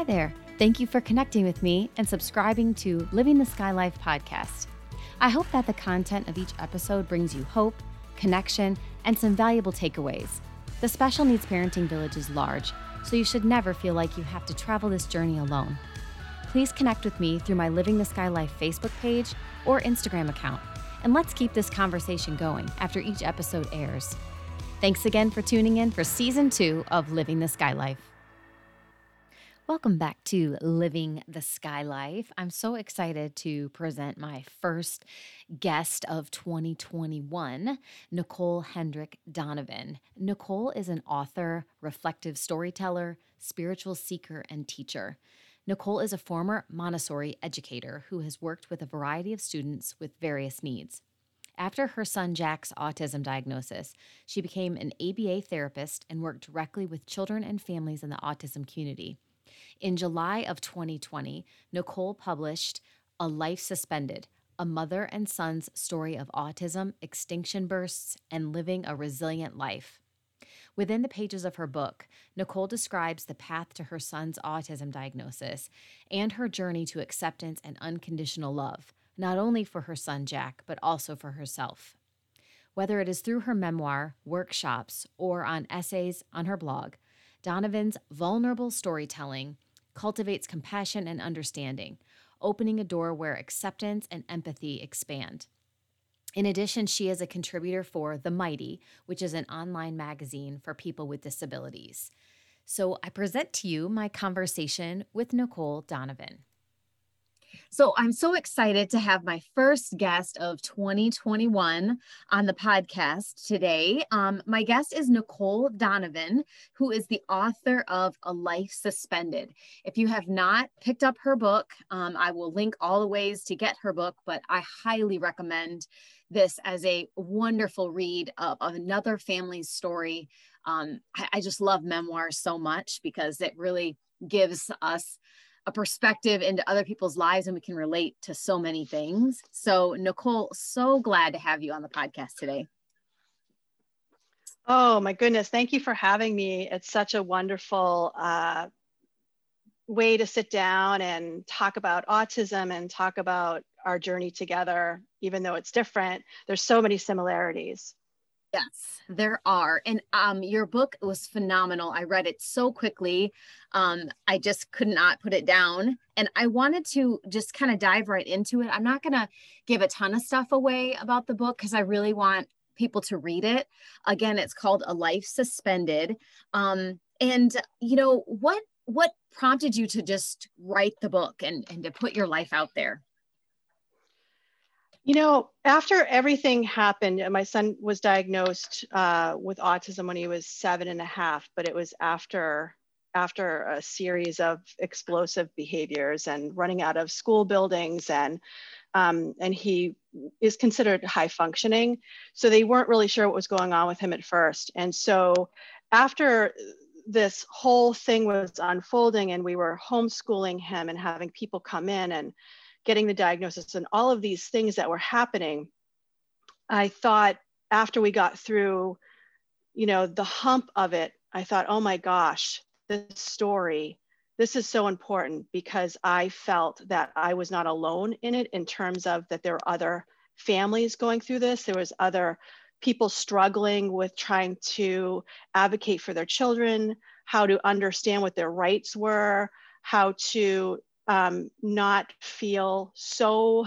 Hi there. Thank you for connecting with me and subscribing to Living the Sky Life podcast. I hope that the content of each episode brings you hope, connection, and some valuable takeaways. The Special Needs Parenting Village is large, so you should never feel like you have to travel this journey alone. Please connect with me through my Living the Sky Life Facebook page or Instagram account, and let's keep this conversation going after each episode airs. Thanks again for tuning in for season two of Living the Sky Life. Welcome back to Living the Sky Life. I'm so excited to present my first guest of 2021, Nicole Hendrick Donovan. Nicole is an author, reflective storyteller, spiritual seeker, and teacher. Nicole is a former Montessori educator who has worked with a variety of students with various needs. After her son Jack's autism diagnosis, she became an ABA therapist and worked directly with children and families in the autism community. In July of 2020, Nicole published A Life Suspended A Mother and Son's Story of Autism, Extinction Bursts, and Living a Resilient Life. Within the pages of her book, Nicole describes the path to her son's autism diagnosis and her journey to acceptance and unconditional love, not only for her son Jack, but also for herself. Whether it is through her memoir, workshops, or on essays on her blog, Donovan's vulnerable storytelling cultivates compassion and understanding, opening a door where acceptance and empathy expand. In addition, she is a contributor for The Mighty, which is an online magazine for people with disabilities. So I present to you my conversation with Nicole Donovan. So I'm so excited to have my first guest of 2021 on the podcast today. Um, my guest is Nicole Donovan, who is the author of A Life Suspended. If you have not picked up her book, um, I will link all the ways to get her book, but I highly recommend this as a wonderful read of, of another family's story. Um, I, I just love memoirs so much because it really gives us a perspective into other people's lives and we can relate to so many things. So, Nicole, so glad to have you on the podcast today. Oh, my goodness. Thank you for having me. It's such a wonderful uh, way to sit down and talk about autism and talk about our journey together, even though it's different. There's so many similarities. Yes, there are. And um, your book was phenomenal. I read it so quickly. Um, I just could not put it down. And I wanted to just kind of dive right into it. I'm not going to give a ton of stuff away about the book because I really want people to read it. Again, it's called A Life Suspended. Um, and, you know, what what prompted you to just write the book and, and to put your life out there? You know, after everything happened, my son was diagnosed uh, with autism when he was seven and a half, but it was after after a series of explosive behaviors and running out of school buildings and um, and he is considered high functioning. So they weren't really sure what was going on with him at first. And so after this whole thing was unfolding and we were homeschooling him and having people come in and getting the diagnosis and all of these things that were happening, I thought after we got through, you know, the hump of it, I thought, oh my gosh, this story, this is so important because I felt that I was not alone in it in terms of that there were other families going through this. There was other people struggling with trying to advocate for their children, how to understand what their rights were, how to um, not feel so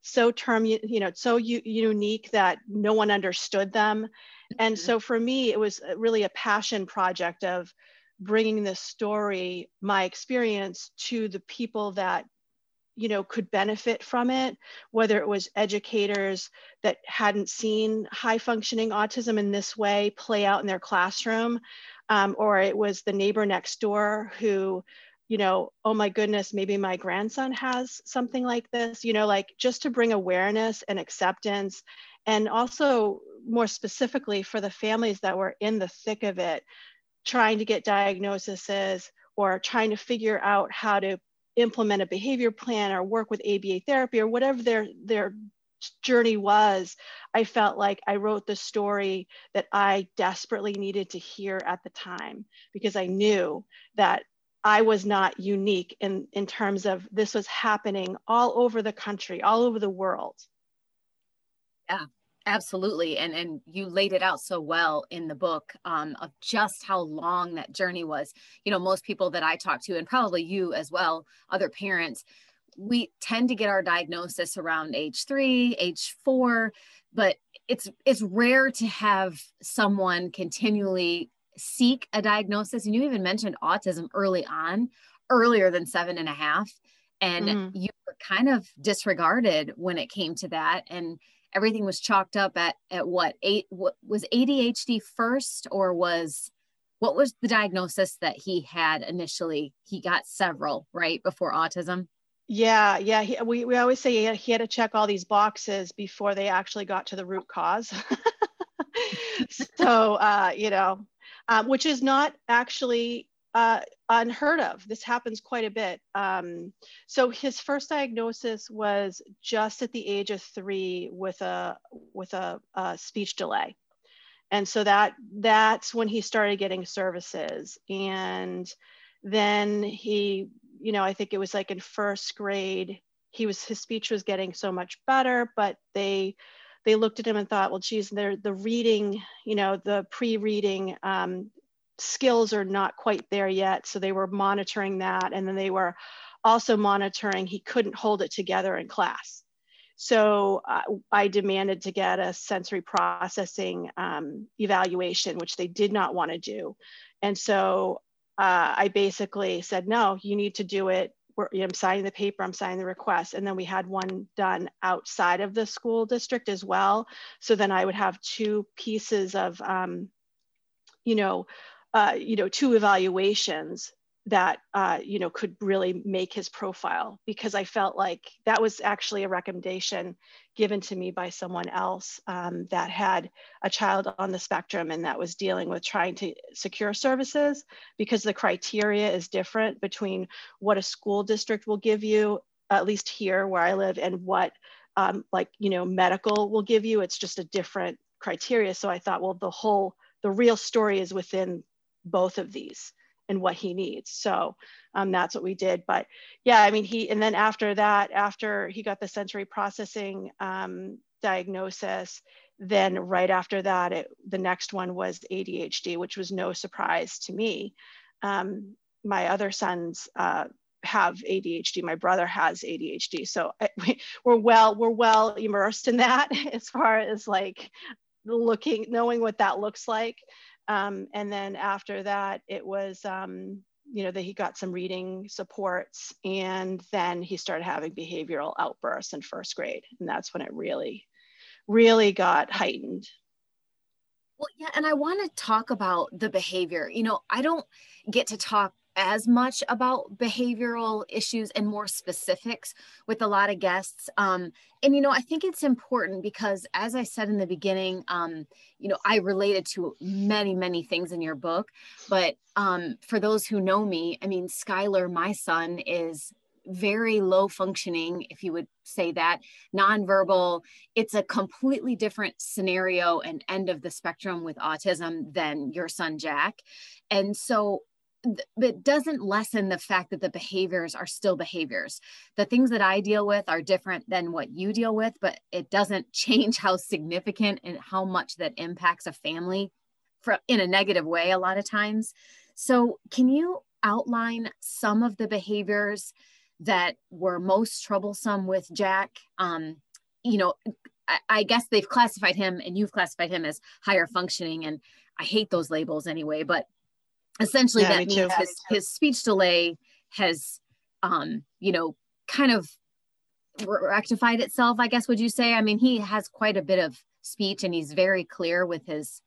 so term you know so u- unique that no one understood them and mm-hmm. so for me it was really a passion project of bringing this story my experience to the people that you know could benefit from it whether it was educators that hadn't seen high functioning autism in this way play out in their classroom um, or it was the neighbor next door who you know, oh my goodness, maybe my grandson has something like this, you know, like just to bring awareness and acceptance. And also, more specifically, for the families that were in the thick of it, trying to get diagnoses or trying to figure out how to implement a behavior plan or work with ABA therapy or whatever their, their journey was, I felt like I wrote the story that I desperately needed to hear at the time because I knew that I was not unique in, in terms of this was happening all over the country, all over the world. Yeah, absolutely. And and you laid it out so well in the book um, of just how long that journey was. You know, most people that I talk to, and probably you as well, other parents, we tend to get our diagnosis around age three, age four, but it's it's rare to have someone continually seek a diagnosis. And you even mentioned autism early on, earlier than seven and a half. And mm-hmm. you were kind of disregarded when it came to that. And everything was chalked up at, at what eight, what was ADHD first or was, what was the diagnosis that he had initially? He got several, right? Before autism. Yeah, yeah. He, we, we always say he had, he had to check all these boxes before they actually got to the root cause. so, uh, you know, um, which is not actually uh, unheard of. This happens quite a bit. Um, so his first diagnosis was just at the age of three with a with a, a speech delay, and so that that's when he started getting services. And then he, you know, I think it was like in first grade, he was his speech was getting so much better, but they they looked at him and thought, well, geez, they're the reading, you know, the pre-reading um, skills are not quite there yet. So they were monitoring that. And then they were also monitoring he couldn't hold it together in class. So uh, I demanded to get a sensory processing um, evaluation, which they did not want to do. And so uh, I basically said, no, you need to do it you know, I'm signing the paper, I'm signing the request. And then we had one done outside of the school district as well. So then I would have two pieces of, um, you know, uh, you know, two evaluations that uh, you know could really make his profile because I felt like that was actually a recommendation given to me by someone else um, that had a child on the spectrum and that was dealing with trying to secure services because the criteria is different between what a school district will give you at least here where I live and what um, like you know medical will give you. It's just a different criteria. So I thought well the whole the real story is within both of these and what he needs. So um, that's what we did. But yeah, I mean, he, and then after that, after he got the sensory processing um, diagnosis, then right after that, it, the next one was ADHD, which was no surprise to me. Um, my other sons uh, have ADHD. My brother has ADHD. So I, we, we're well, we're well immersed in that as far as like looking, knowing what that looks like. Um, and then after that, it was, um, you know, that he got some reading supports and then he started having behavioral outbursts in first grade. And that's when it really, really got heightened. Well, yeah, and I want to talk about the behavior. You know, I don't get to talk as much about behavioral issues and more specifics with a lot of guests. Um, and, you know, I think it's important because, as I said in the beginning, um, you know, I related to many, many things in your book. But um, for those who know me, I mean, Skylar, my son, is very low functioning, if you would say that, nonverbal. It's a completely different scenario and end of the spectrum with autism than your son, Jack. And so it doesn't lessen the fact that the behaviors are still behaviors. The things that I deal with are different than what you deal with, but it doesn't change how significant and how much that impacts a family for, in a negative way a lot of times. So, can you outline some of the behaviors that were most troublesome with Jack? Um, you know, I, I guess they've classified him and you've classified him as higher functioning, and I hate those labels anyway, but essentially yeah, that me means his, his speech delay has um you know kind of rectified itself i guess would you say? I mean he has quite a bit of speech and he's very clear with his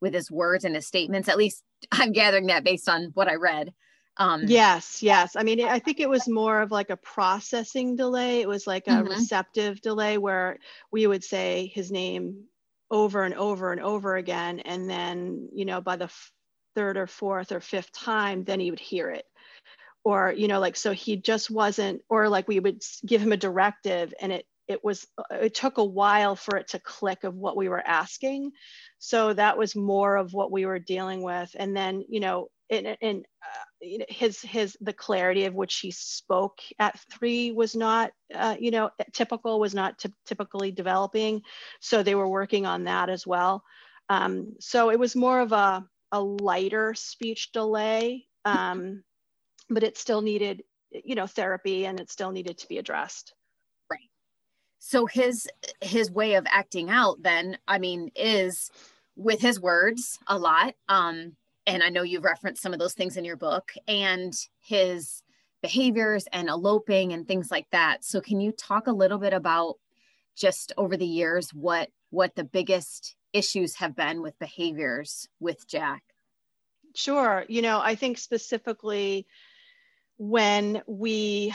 with his words and his statements. At least i'm gathering that based on what i read. Um yes yes. I mean i think it was more of like a processing delay. It was like a mm-hmm. receptive delay where we would say his name over and over and over again. And then you know by the third or fourth or fifth time, then he would hear it. Or, you know, like, so he just wasn't, or like we would give him a directive and it, it was, it took a while for it to click of what we were asking. So that was more of what we were dealing with. And then, you know, and, and uh, his his the clarity of which he spoke at three was not uh, you know typical was not typically developing so they were working on that as well um, so it was more of a, a lighter speech delay um, but it still needed you know therapy and it still needed to be addressed right so his his way of acting out then i mean is with his words a lot um and I know you've referenced some of those things in your book and his behaviors and eloping and things like that. So can you talk a little bit about just over the years what what the biggest issues have been with behaviors with Jack? Sure. You know, I think specifically when we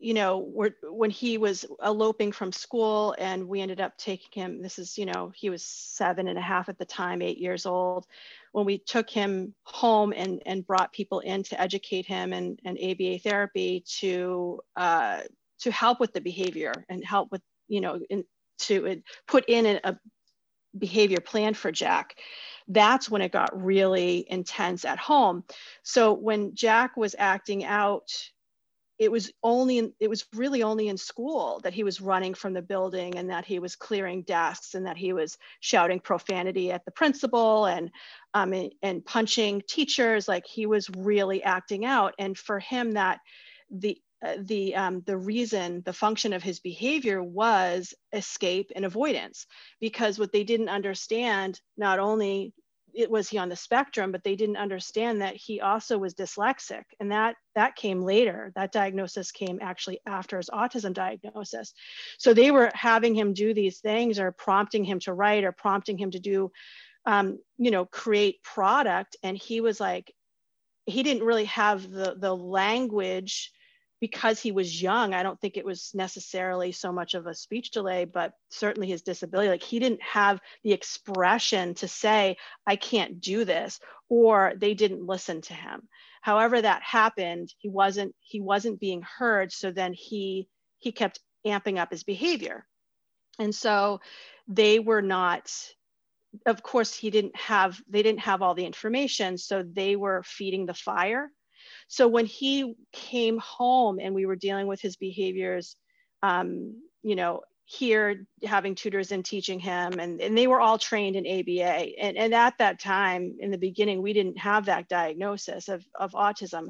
you know, were, when he was eloping from school and we ended up taking him, this is, you know, he was seven and a half at the time, eight years old. When we took him home and, and brought people in to educate him and, and ABA therapy to, uh, to help with the behavior and help with, you know, in, to put in a behavior plan for Jack, that's when it got really intense at home. So when Jack was acting out it was only in, it was really only in school that he was running from the building and that he was clearing desks and that he was shouting profanity at the principal and um, and, and punching teachers like he was really acting out and for him that the uh, the um, the reason the function of his behavior was escape and avoidance. Because what they didn't understand not only it was he on the spectrum but they didn't understand that he also was dyslexic. And that that came later. That diagnosis came actually after his autism diagnosis. So they were having him do these things or prompting him to write or prompting him to do um, you know create product. And he was like he didn't really have the the language because he was young, I don't think it was necessarily so much of a speech delay, but certainly his disability. Like he didn't have the expression to say, I can't do this, or they didn't listen to him. However, that happened, he wasn't, he wasn't being heard. So then he he kept amping up his behavior. And so they were not, of course, he didn't have, they didn't have all the information. So they were feeding the fire so when he came home and we were dealing with his behaviors, um, you know, here having tutors and teaching him and, and they were all trained in ABA. And, and at that time, in the beginning, we didn't have that diagnosis of, of autism,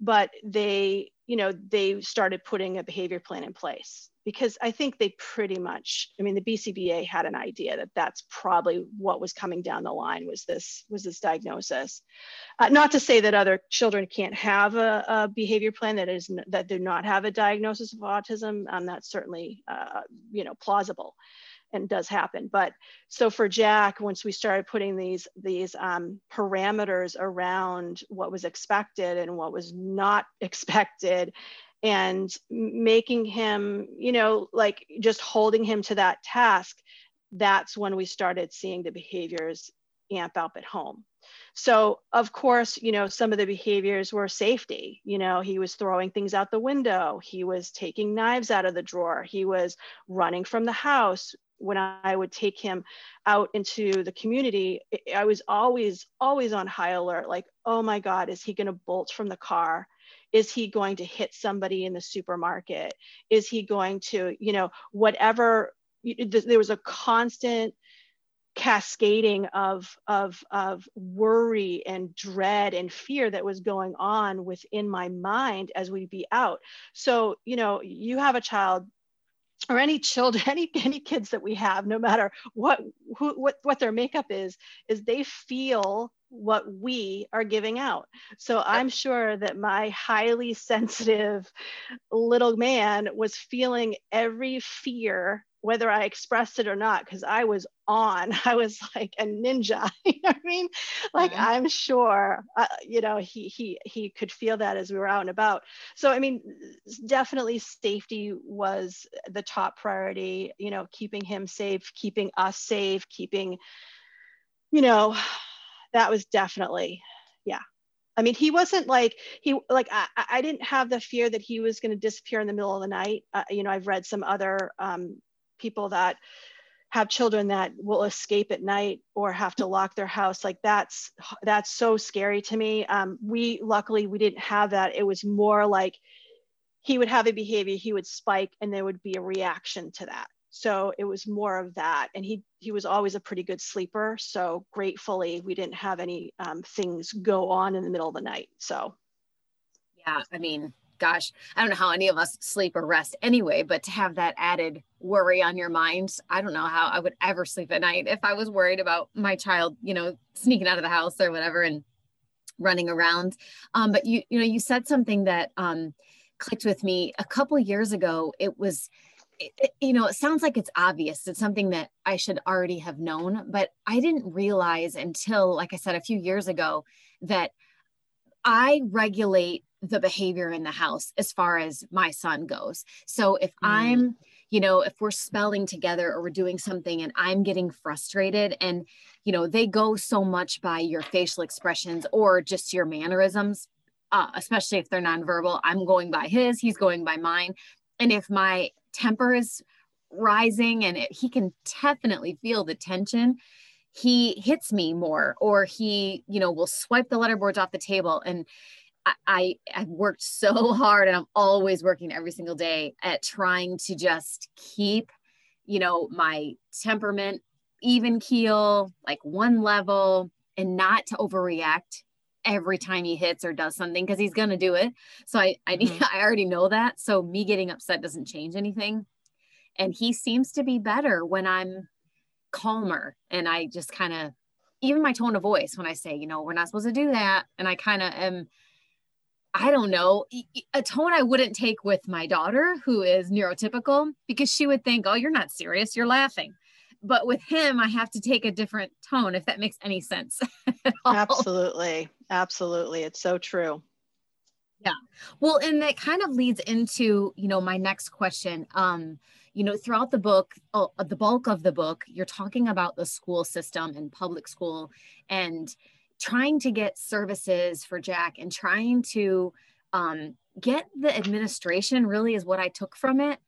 but they, you know, they started putting a behavior plan in place because I think they pretty much, I mean, the BCBA had an idea that that's probably what was coming down the line was this was this diagnosis. Uh, not to say that other children can't have a, a, behavior plan that is that do not have a diagnosis of autism. Um, that's certainly uh, you know plausible and does happen. But so for Jack, once we started putting these these um, parameters around what was expected and what was not expected, and making him, you know, like just holding him to that task, that's when we started seeing the behaviors amp up at home. So, of course, you know, some of the behaviors were safety. You know, he was throwing things out the window, he was taking knives out of the drawer, he was running from the house. When I would take him out into the community, I was always, always on high alert like, oh my God, is he going to bolt from the car? is he going to hit somebody in the supermarket is he going to you know whatever there was a constant cascading of, of, of worry and dread and fear that was going on within my mind as we'd be out. So, you know, you have a child or any children, any, any kids that we have, no matter what, who, what, what their makeup is, is they feel what we are giving out. So I'm sure that my highly sensitive little man was feeling every fear, whether I expressed it or not, because I was on. I was like a ninja. you know what I mean? Like mm-hmm. I'm sure, uh, you know, he he he could feel that as we were out and about. So I mean, definitely safety was the top priority. You know, keeping him safe, keeping us safe, keeping, you know that was definitely, yeah. I mean, he wasn't like he like I, I didn't have the fear that he was going to disappear in the middle of the night. Uh, you know, I've read some other um, people that have children that will escape at night or have to lock their house like that's that's so scary to me. Um, we luckily we didn't have that. It was more like he would have a behavior he would spike and there would be a reaction to that. So it was more of that. And he he was always a pretty good sleeper. So gratefully we didn't have any um, things go on in the middle of the night. So yeah i mean gosh i don't know how any of us sleep or rest anyway but to have that added worry on your mind i don't know how i would ever sleep at night if i was worried about my child you know sneaking out of the house or whatever and running around um, but you you know you said something that um, clicked with me a couple years ago it was it, you know, it sounds like it's obvious. It's something that I should already have known, but I didn't realize until, like I said, a few years ago, that I regulate the behavior in the house as far as my son goes. So if mm. I'm, you know, if we're spelling together or we're doing something and I'm getting frustrated and, you know, they go so much by your facial expressions or just your mannerisms, uh, especially if they're nonverbal, I'm going by his, he's going by mine. And if my temper is rising and it, he can definitely feel the tension he hits me more or he you know will swipe the letterboards off the table and I, I i've worked so hard and i'm always working every single day at trying to just keep you know my temperament even keel like one level and not to overreact every time he hits or does something because he's going to do it. So I I, mm-hmm. I already know that. So me getting upset doesn't change anything. And he seems to be better when I'm calmer and I just kind of even my tone of voice when I say, you know, we're not supposed to do that and I kind of am I don't know, a tone I wouldn't take with my daughter who is neurotypical because she would think, "Oh, you're not serious, you're laughing." but with him i have to take a different tone if that makes any sense absolutely. Absolutely. It's so true. Yeah. Well and that kind of leads into you know my next question. Um you know throughout the book oh, the bulk of the book you're talking about the school system and public school and trying to get services for jack and trying to um, get the administration really is what i took from it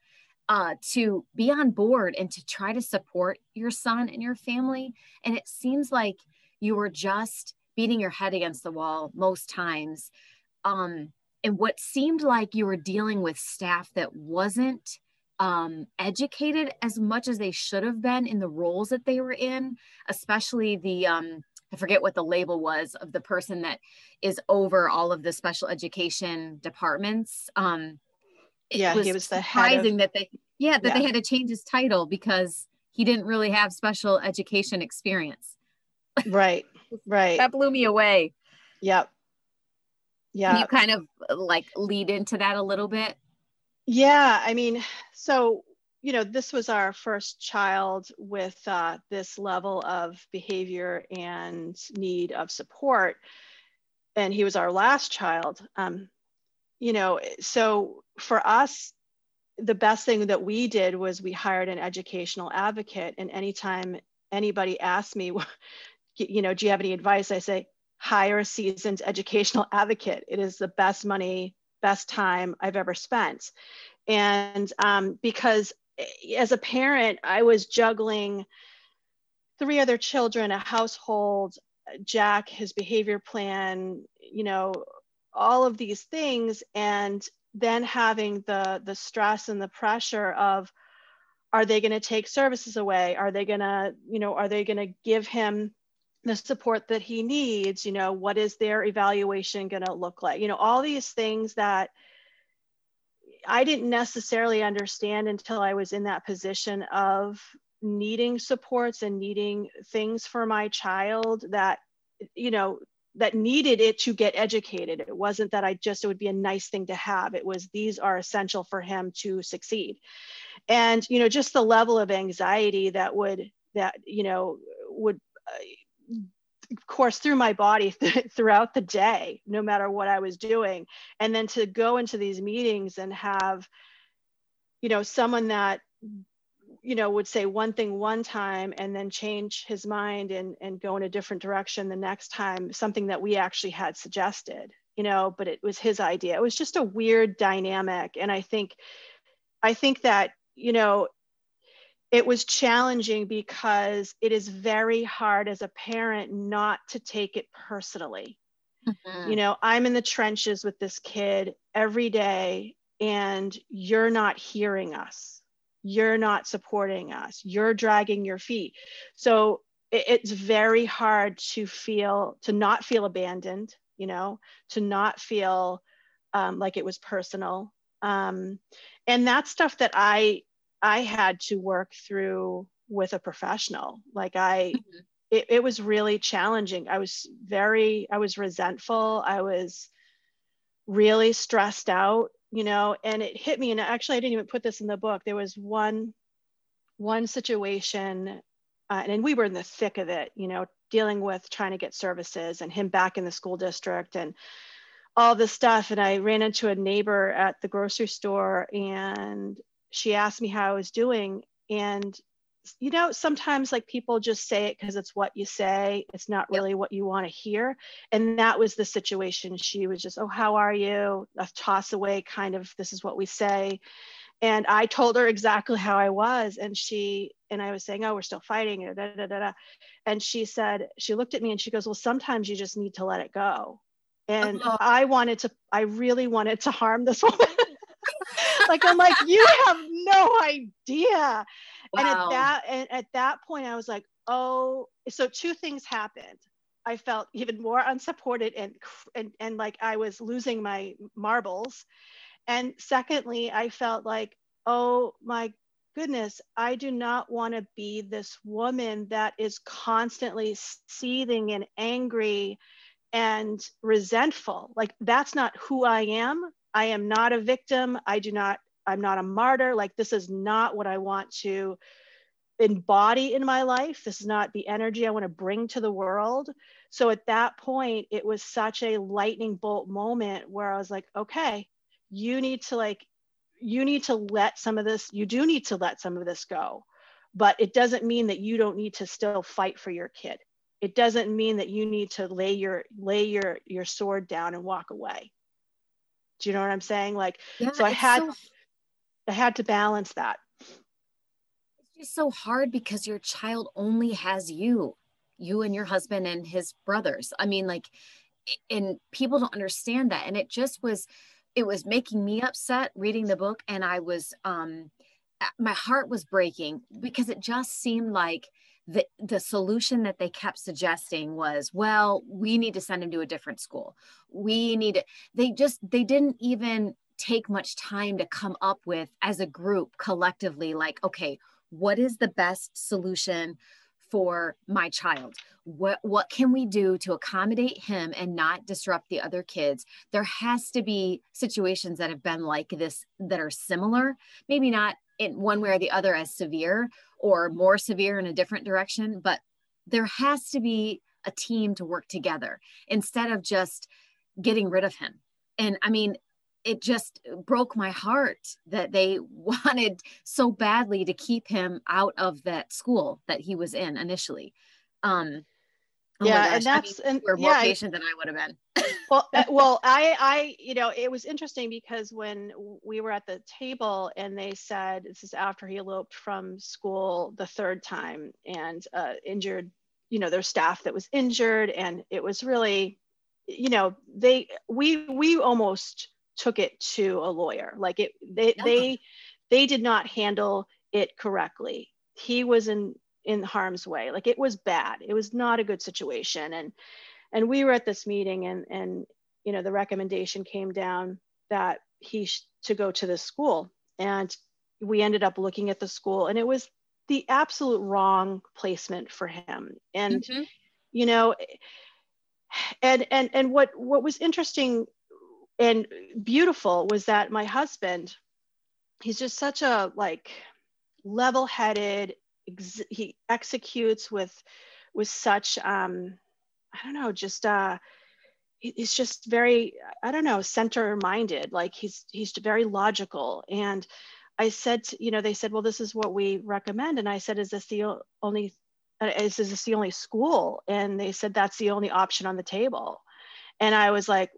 uh, to be on board and to try to support your son and your family. And it seems like you were just beating your head against the wall most times. Um, and what seemed like you were dealing with staff that wasn't um, educated as much as they should have been in the roles that they were in, especially the, um, I forget what the label was of the person that is over all of the special education departments. Um, yeah, was he was the surprising of, that they yeah that yeah. they had to change his title because he didn't really have special education experience. Right, right. that blew me away. Yep. Yeah. Can you kind of like lead into that a little bit? Yeah, I mean, so you know, this was our first child with uh, this level of behavior and need of support, and he was our last child. Um, you know, so for us, the best thing that we did was we hired an educational advocate. And anytime anybody asks me, you know, do you have any advice? I say, hire a seasoned educational advocate. It is the best money, best time I've ever spent. And um, because Eh, as a parent, I was juggling three other children, a household, Jack, his behavior plan, you know, all of these things and then having the the stress and the pressure of are they going to take services away? Are they going to you know are they going to give him the support that he needs? You know what is their evaluation going to look like? You know all these things that i didn't necessarily understand until i was in that position of needing supports and needing things for my child that you know that needed it to get educated. It wasn't that I just, it would be a nice thing to have. It was, these are essential for him to succeed. And, you know, just the level of anxiety that would, that, you know, would, uh, course through my body th- throughout the day, no matter what I was doing. And then to go into these meetings and have, you know, someone that you know would say one thing one time and then change his mind and and go in a different direction the next time something that we actually had suggested you know but it was his idea it was just a weird dynamic and i think i think that you know it was challenging because it is very hard as a parent not to take it personally. Mm-hmm. You know, I'm in the trenches with this kid every day, and you're not hearing us. You're not supporting us. You're dragging your feet. So it, it's very hard to feel, to not feel abandoned, you know, to not feel um, like it was personal. Um, and that's stuff that I I had to work through with a professional. Like I, mm-hmm. it, it was really challenging. I was very, I was resentful. I was really stressed out, you know, and it hit me. And actually, I didn't even put this in the book. There was one, one situation, uh, and we were in the thick of it, you know, dealing with trying to get services and him back in the school district and all this stuff. And I ran into a neighbor at the grocery store and she asked me how I was doing. And, you know, sometimes like people just say it because it's what you say, it's not really yep. what you want to hear. And that was the situation. She was just, oh, how are you? A toss away kind of, this is what we say. And I told her exactly how I was. And she, and I was saying, oh, we're still fighting. Da, da, da. And she said, she looked at me and she goes, well, sometimes you just need to let it go. And uh-huh. I wanted to, I really wanted to harm this woman like I'm like, you have no idea. Wow. And at that and at that point, I was like, oh, so two things happened. I felt even more unsupported and and and like I was losing my marbles. And secondly, I felt like, oh my goodness, I do not want to be this woman that is constantly seething and angry and resentful. Like that's not who I am. I am not a victim. I do not, I'm not a martyr. Like, this is not what I want to embody in my life. This is not the energy I want to bring to the world. So at that point, it was such a lightning bolt moment where I was like, okay, you need to like, you need to let some of this, you do need to let some of this go. But it doesn't mean that you don't need to still fight for your kid. It doesn't mean that you need to lay your lay your your sword down and walk away do you know what I'm saying? Like, yeah, so I had, so, I had to balance that. It's just so hard because your child only has you, you and your husband and his brothers. I mean, like, and people don't understand that. And it just was, it was making me upset reading the book. And I was, um, my heart was breaking because it just seemed like the the solution that they kept suggesting was well we need to send him to a different school. We need to, they just they didn't even take much time to come up with as a group collectively like okay what is the best solution for my child? What what can we do to accommodate him and not disrupt the other kids? There has to be situations that have been like this that are similar maybe not in one way or the other as severe or more severe in a different direction, but there has to be a team to work together instead of just getting rid of him. And I mean, it just broke my heart that they wanted so badly to keep him out of that school that he was in initially. Um, oh yeah, and that's I mean, and more yeah, patient than I would have been. well, uh, well, I, I, you know, it was interesting because when we were at the table and they said this is after he eloped from school the third time and uh, injured, you know, their staff that was injured, and it was really, you know, they we we almost took it to a lawyer, like it they yeah. they they did not handle it correctly. He was in in harm's way, like it was bad. It was not a good situation, and and we were at this meeting and and you know the recommendation came down that he sh- to go to the school and we ended up looking at the school and it was the absolute wrong placement for him and mm-hmm. you know and and and what what was interesting and beautiful was that my husband he's just such a like level-headed ex- he executes with with such um I don't know, just uh, he's just very, I don't know, center minded. Like he's he's very logical. And I said, to, you know, they said, well, this is what we recommend. And I said, is this the only, uh, is this the only school? And they said that's the only option on the table. And I was like,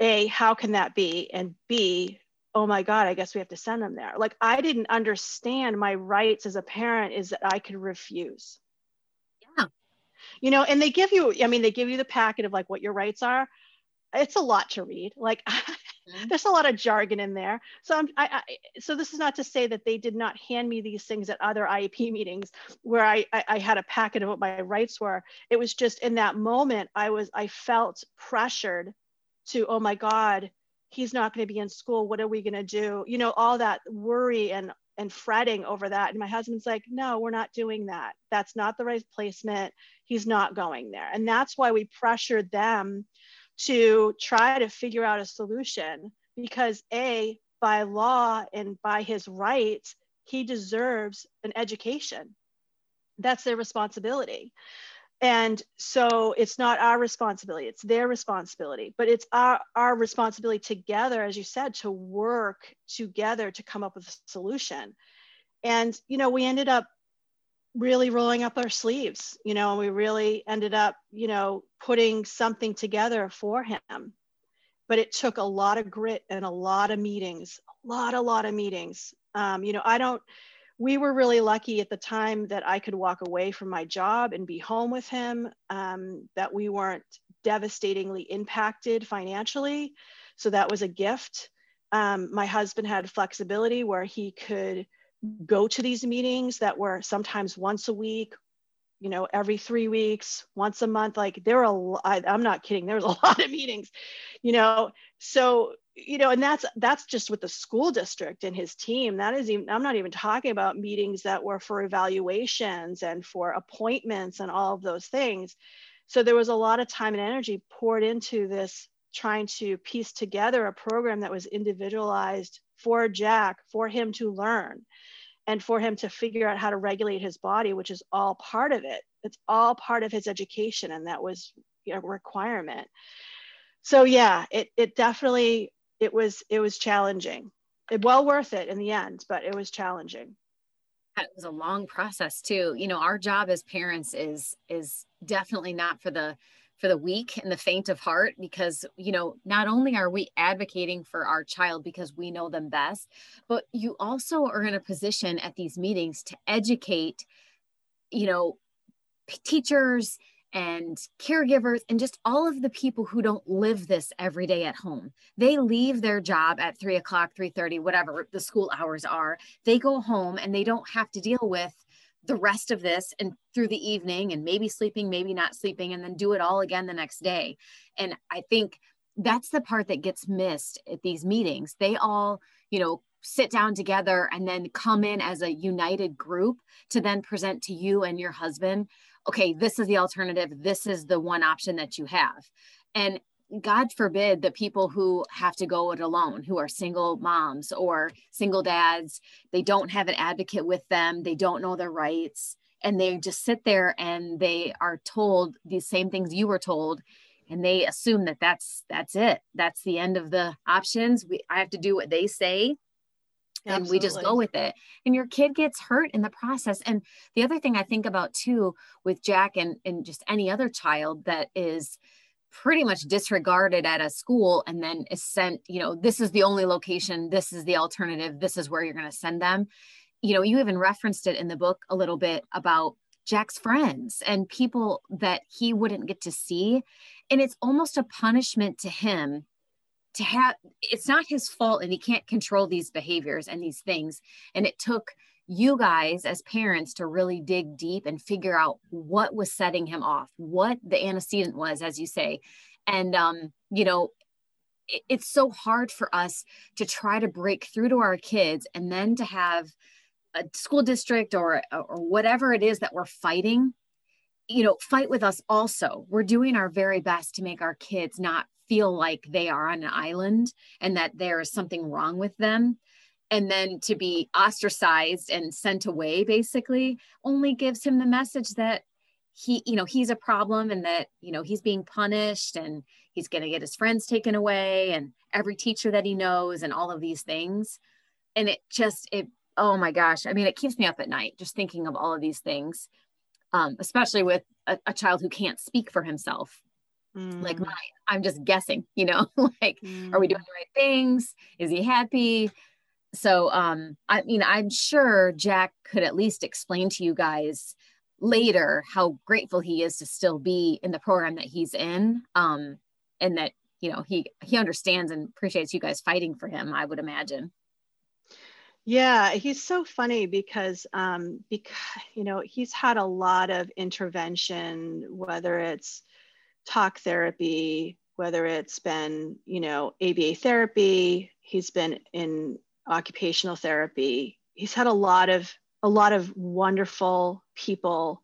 a, how can that be? And B, oh my god i guess we have to send them there. Like i didn't understand my rights as a parent is that i could refuse. Yeah. You know and they give you i mean they give you the packet of like what your rights are. It's a lot to read. Like mm-hmm. there's a lot of jargon in there. So i'm I, I, so this is not to say that they did not hand me these things at other iep meetings where I, I i had a packet of what my rights were. It was just in that moment i was i felt pressured to oh my god he's not going to be in school what are we going to do? You know all that worry and and fretting over that. And my husband's like no we're not doing that. That's not the right placement. He's not going there. And that's why we pressured them to try to figure out a solution because a by law and by his rights he deserves an education. That's their responsibility and so it's not our responsibility it's their responsibility but it's our, our responsibility together as you said to work together to come up with a solution. And you know we ended up really rolling up our sleeves you know and we really ended up you know putting something together for him. But it took a lot of grit and a lot of meetings a lot a lot of meetings. Um, you know i don't we were really lucky at the time that I could walk away from my job and be home with him, um, that we weren't devastatingly impacted financially. So that was a gift. Um, my husband had flexibility where he could go to these meetings that were sometimes once a week, you know, every three weeks, once a month. Like there were a, I, I'm not kidding, there was a lot of meetings, you know. So you know and that's that's just with the school district and his team. That is even i'm not even talking about meetings that were for evaluations and for appointments and all of those things. So there was a lot of time and energy poured into this trying to piece together a program that was individualized for jack for him to learn and for him to figure out how to regulate his body which is all part of it. It's all part of his education and that was a requirement. So yeah it, it definitely it was it was challenging. It, well worth it in the end but it was challenging. It was a long process too. You know our job as parents is is definitely not for the for the weak and the faint of heart because you know not only are we advocating for our child because we know them best but you also are in a position at these meetings to educate you know teachers and caregivers and just all of the people who don't live this every day at home. They leave their job at 3 o'clock 3.30 whatever the school hours are. They go home and they don't have to deal with the rest of this and through the evening and maybe sleeping maybe not sleeping and then do it all again the next day. And i think that's the part that gets missed at these meetings. They all you know sit down together and then come in as a united group to then present to you and your husband okay, this is the alternative. This is the one option that you have. And God forbid the people who have to go it alone, who are single moms or single dads, they don't have an advocate with them, they don't know their rights, and they just sit there and they are told these same things you were told and they assume that that's that's it that's the end of the options we i have to do what they say and Absolutely. we just go with it. And your kid gets hurt in the process. And the other thing i think about too with jack and, and just any other child that is pretty much disregarded at a school and then is sent you know this is the only location this is the alternative this is where you're going to send them. You know you even referenced it in the book a little bit about jack's friends and people that he wouldn't get to see. And it's almost a punishment to him to have it's not his fault and he can't control these behaviors and these things. And it took you guys as parents to really dig deep and figure out what was setting him off what the antecedent was as you say. And um you know it, it's so hard for us to try to break through to our kids and then to have a school district or or whatever it is that we're fighting you know fight with us also. We're doing our very best to make our kids not feel like they are on an island and that there is something wrong with them. And then to be ostracized and sent away basically only gives him the message that he you know he's a problem and that you know he's being punished and he's going to get his friends taken away and every teacher that he knows and all of these things. And it just it oh my gosh. I mean it keeps me up at night just thinking of all of these things um, especially with a, a child who can't speak for himself mm. like my, i'm just guessing you know like mm. are we doing mm. the right things is he happy so um i mean i'm sure jack could at least explain to you guys later how grateful he is to still be in the program that he's in um and that you know he he understands and appreciates you guys fighting for him i would imagine yeah he's so funny because um because you know he's had a lot of intervention whether it's talk therapy whether it's been you know aba therapy he's been in occupational therapy. He's had a lot of a lot of wonderful people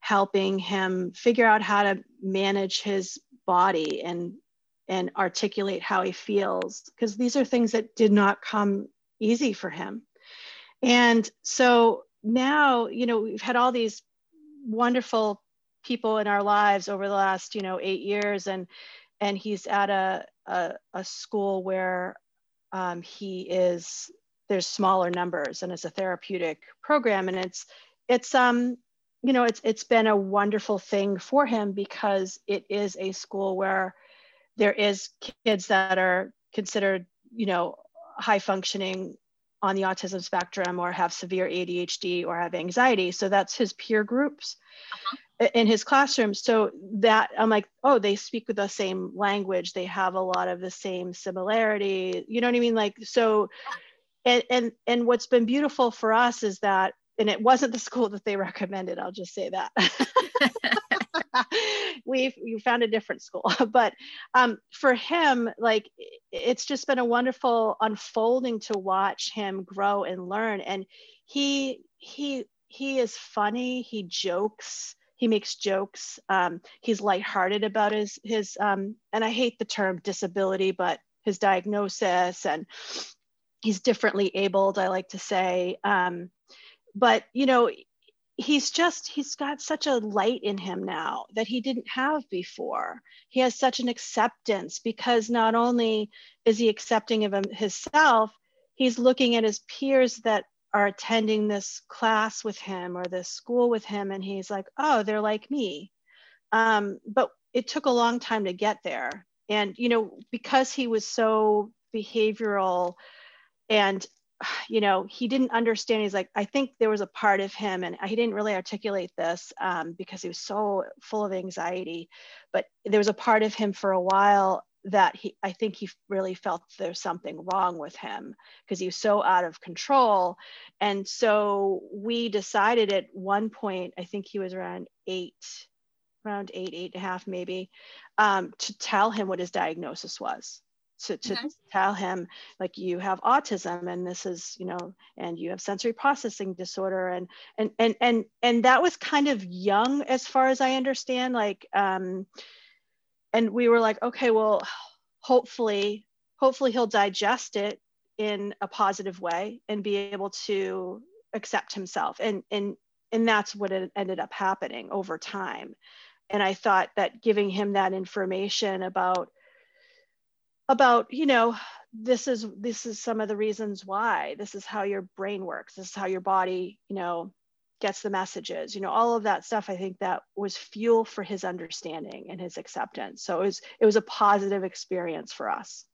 helping him figure out how to manage his body and and articulate how he feels because these are things that did not come easy for him. And so now you know we've had all these wonderful people in our lives over the last you know eight years. And and he's at a a, a school where um, he is there's smaller numbers and it's a therapeutic program. And it's it's um you know it's it's been a wonderful thing for him because it is a school where there is kids that are considered you know high functioning on the autism spectrum or have severe ADHD or have anxiety. So that's his peer groups uh-huh. in his classroom so that I'm like oh they speak with the same language. They have a lot of the same similarity. You know what I mean? Like so and and and what's been beautiful for us is that and it wasn't the school that they recommended i'll just say that we we found a different school but um, for him like it's just been a wonderful unfolding to watch him grow and learn. And he he he is funny. He jokes. He makes jokes. Um, he's lighthearted about his his um, and i hate the term disability but his diagnosis and he's differently abled, I like to say. Um, but, you know, he's just, he's got such a light in him now that he didn't have before. He has such an acceptance because not only is he accepting of himself, he's looking at his peers that are attending this class with him or this school with him, and he's like, oh, they're like me. Um, but it took a long time to get there. And, you know, because he was so behavioral and you know he didn't understand. He's like i think there was a part of him and he didn't really articulate this um, because he was so full of anxiety but there was a part of him for a while that he i think he really felt there's something wrong with him because he was so out of control. And so we decided at one point i think he was around eight around eight eight and a half maybe um, to tell him what his diagnosis was to, to mm-hmm. tell him like you have autism and this is you know and you have sensory processing disorder and and and and and that was kind of young as far as i understand like um and we were like okay well hopefully hopefully he'll digest it in a positive way and be able to accept himself and and and that's what it ended up happening over time and i thought that giving him that information about about you know this is this is some of the reasons why. This is how your brain works. This is how your body you know gets the messages you know all of that stuff i think that was fuel for his understanding and his acceptance. So it was it was a positive experience for us.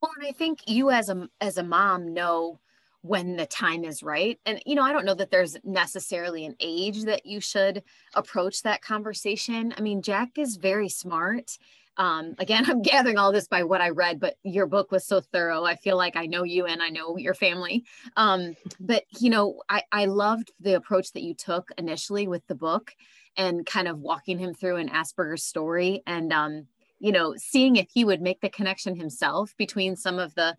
Well and i think you as a as a mom know when the time is right. And you know i don't know that there's necessarily an age that you should approach that conversation. I mean jack is very smart um, again, I'm gathering all this by what I read, but your book was so thorough. I feel like I know you and I know your family. Um, but you know, I, I loved the approach that you took initially with the book and kind of walking him through an Asperger's story and um, you know, seeing if he would make the connection himself between some of the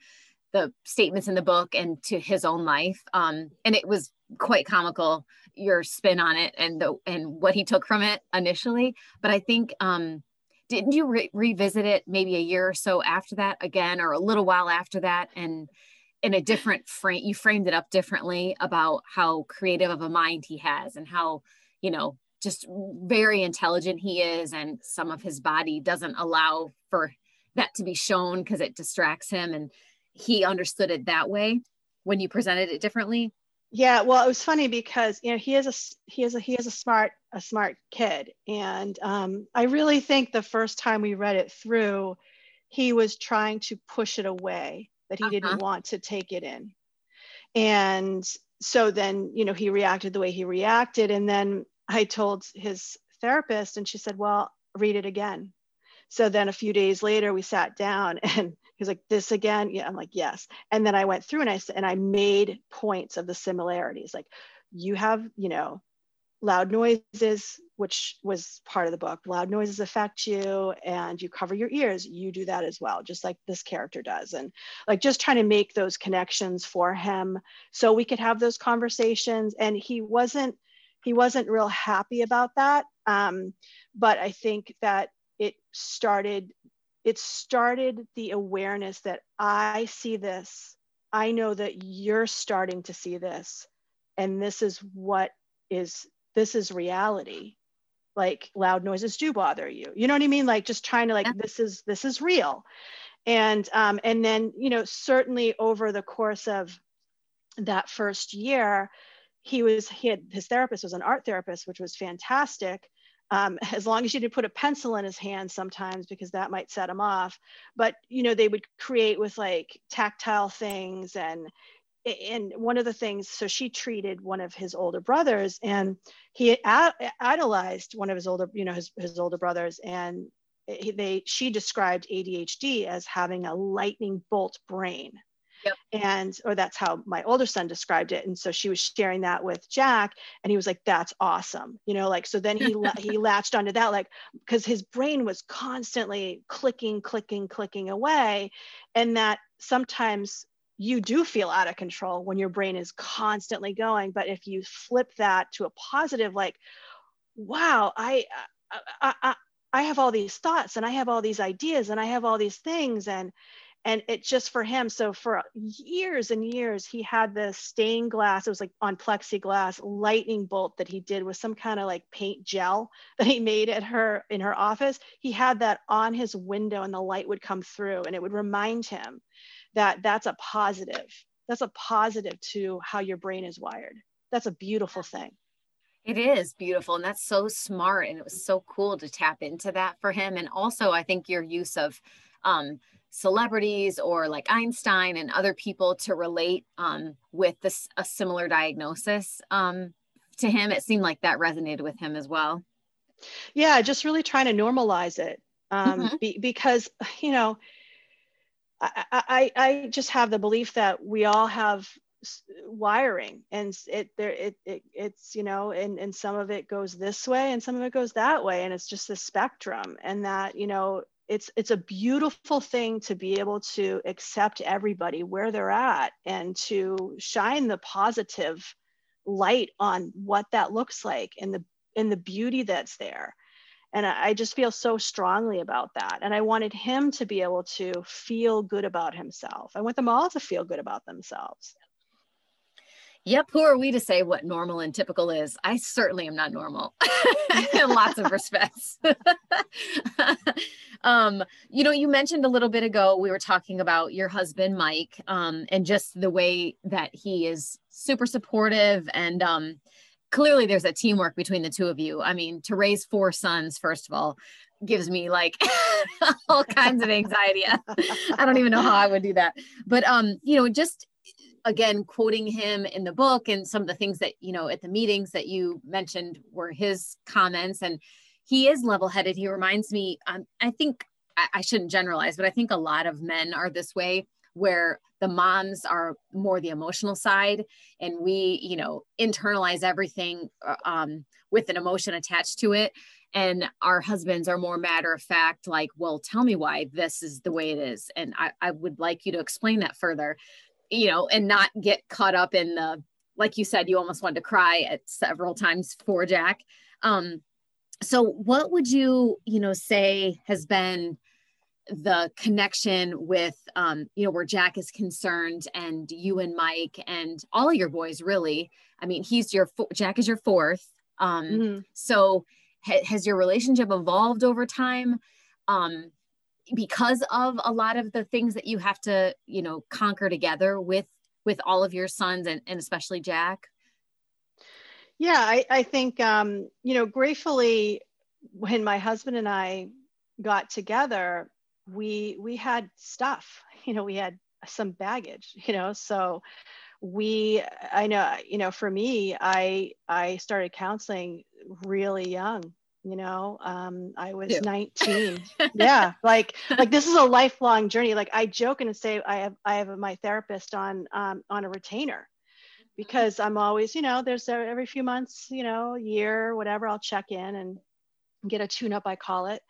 the statements in the book and to his own life. Um, and it was quite comical your spin on it and the and what he took from it initially. But I think um didn't you re- revisit it maybe a year or so after that again or a little while after that and in a different frame you framed it up differently about how creative of a mind he has and how you know just very intelligent he is and some of his body doesn't allow for that to be shown because it distracts him and he understood it that way when you presented it differently Yeah, well, it was funny because you know he is a he is a he is a smart a smart kid, and um, I really think the first time we read it through, he was trying to push it away that he uh-huh. didn't want to take it in, and so then you know he reacted the way he reacted, and then I told his therapist, and she said, "Well, read it again." So then a few days later, we sat down and he's like, this again? Yeah, I'm like, yes. And then I went through and I and I made points of the similarities. Like you have, you know, loud noises, which was part of the book. Loud noises affect you and you cover your ears. You do that as well, just like this character does. And like just trying to make those connections for him so we could have those conversations. And he wasn't, he wasn't real happy about that. Um, but I think that it started it started the awareness that I see this. I know that you're starting to see this. And this is what is, this is reality. Like loud noises do bother you. You know what I mean? Like just trying to like, yeah. this is, this is real. And, um, and then, you know, certainly over the course of that first year, he was, he had, his therapist was an art therapist, which was fantastic um, as long as you didn't put a pencil in his hand sometimes because that might set him off. But you know they would create with like tactile things and and one of the things so she treated one of his older brothers and he idolized one of his older you know his, his older brothers and they she described adhd as having a lightning bolt brain Yep. And, or that's how my older son described it. And so she was sharing that with Jack and he was like, that's awesome. You know, like, so then he, he latched onto that, like, cause his brain was constantly clicking, clicking, clicking away. And that sometimes you do feel out of control when your brain is constantly going. But if you flip that to a positive, like, wow, I, I, I, I have all these thoughts and I have all these ideas and I have all these things and and it just for him so for years and years he had this stained glass it was like on plexiglass lightning bolt that he did with some kind of like paint gel that he made at her in her office. He had that on his window and the light would come through and it would remind him that that's a positive that's a positive to how your brain is wired. That's a beautiful thing. It is beautiful and that's so smart and it was so cool to tap into that for him and also i think your use of um, celebrities or like Einstein and other people to relate um, with this a similar diagnosis um, to him. It seemed like that resonated with him as well. Yeah, just really trying to normalize it um, mm-hmm. be, because you know I, I I just have the belief that we all have wiring and it there it, it it's you know and and some of it goes this way and some of it goes that way and it's just a spectrum and that you know it's it's a beautiful thing to be able to accept everybody where they're at and to shine the positive light on what that looks like and the and the beauty that's there. And I just feel so strongly about that. And i wanted him to be able to feel good about himself. I want them all to feel good about themselves Yep. Who are we to say what normal and typical is? I certainly am not normal in lots of respects. um, you know, you mentioned a little bit ago, we were talking about your husband, Mike, um, and just the way that he is super supportive and, um, clearly there's a teamwork between the two of you. I mean, to raise four sons, first of all, gives me like all kinds of anxiety. I don't even know how I would do that. But um, you know, just again quoting him in the book and some of the things that you know at the meetings that you mentioned were his comments and he is level-headed. He reminds me um, i think I, I shouldn't generalize but i think a lot of men are this way where the moms are more the emotional side and we you know internalize everything uh, um, with an emotion attached to it and our husbands are more matter of fact like well tell me why this is the way it is and I, I would like you to explain that further you know, and not get caught up in the, like you said, you almost wanted to cry at several times for Jack. Um, so what would you, you know, say has been the connection with, um, you know, where Jack is concerned and you and Mike and all of your boys really, I mean, he's your, Jack is your fourth. Um, mm-hmm. so ha- has your relationship evolved over time? Um, because of a lot of the things that you have to you know conquer together with with all of your sons and, and especially Jack? Yeah, I, I think, um, you know, gratefully, when my husband and I got together, we we had stuff, you know, we had some baggage, you know, so we i know you know for me i i started counseling really young you know um, i was yeah. 19 yeah like like this is a lifelong journey. Like i joke and say i have i have my therapist on um, on a retainer because i'm always you know there's every few months you know year whatever i'll check in and get a tune up i call it.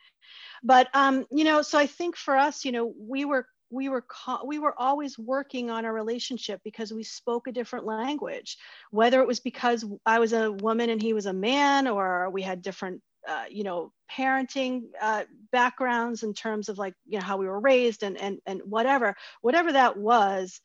But um you know so i think for us you know we were we were we were always working on a relationship because we spoke a different language whether it was because i was a woman and he was a man or we had different uh, you know parenting uh, backgrounds in terms of like you know how we were raised and and and whatever whatever that was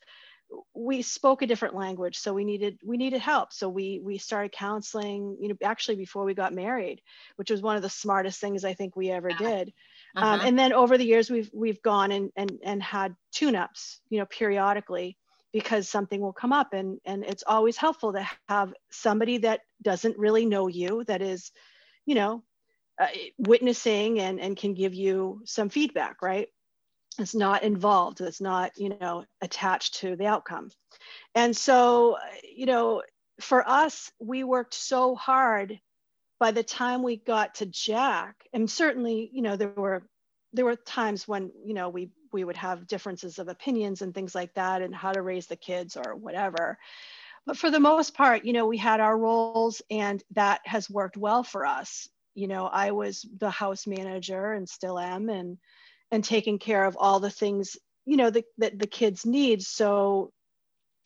we spoke a different language. So we needed we needed help. So we we started counseling you know actually before we got married which was one of the smartest things i think we ever did. Um, uh-huh. um, and then over the years we've we've gone and and and had tune-ups you know periodically because something will come up and and it's always helpful to have somebody that doesn't really know you that is you know uh, witnessing and, and can give you some feedback, right? It's not involved, it's not, you know, attached to the outcome. And so, you know, for us, we worked so hard by the time we got to Jack, and certainly, you know, there were there were times when, you know, we we would have differences of opinions and things like that and how to raise the kids or whatever. But for the most part, you know, we had our roles and that has worked well for us you know i was the house manager and still am and and taking care of all the things you know that the, the kids need. So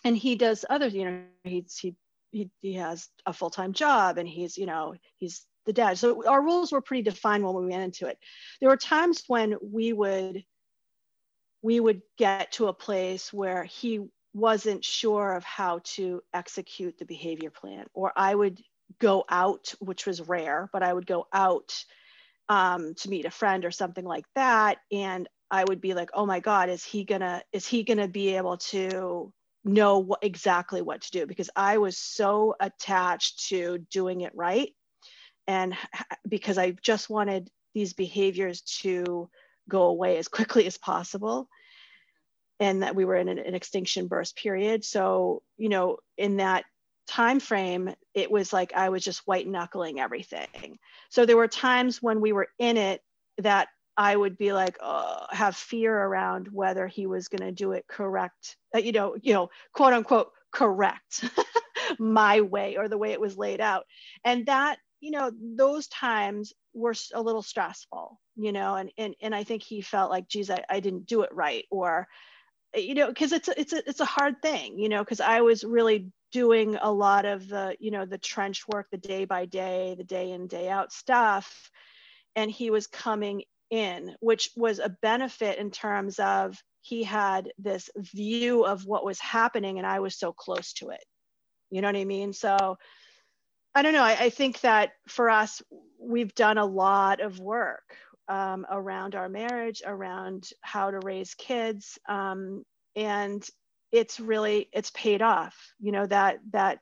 and he does other you know he's he he, he has a full-time job and he's you know he's the dad. So our rules were pretty defined when we went into it. There were times when we would we would get to a place where he wasn't sure of how to execute the behavior plan or i would go out, which was rare, but I would go out um, to meet a friend or something like that. And I would be like, oh my God, is he gonna, is he gonna be able to know exactly what to do? Because I was so attached to doing it right. And because I just wanted these behaviors to go away as quickly as possible and that we were in an, an, extinction burst period so you know in that time frame it was like i was just white knuckling everything. So there were times when we were in it that i would be like oh, have fear around whether he was going to do it correct uh, you know you know quote unquote correct my way or the way it was laid out. And that you know those times were a little stressful you know and and, and i think he felt like geez I, I didn't do it right or you know because it's it's a, it's a hard thing you know because i was really doing a lot of the you know the trench work the day by day the day in day out stuff. And he was coming in which was a benefit in terms of he had this view of what was happening and i was so close to it. You know what i mean? So i don't know. I, I think that for us we've done a lot of work um, around our marriage around how to raise kids um, and it's really it's paid off you know that that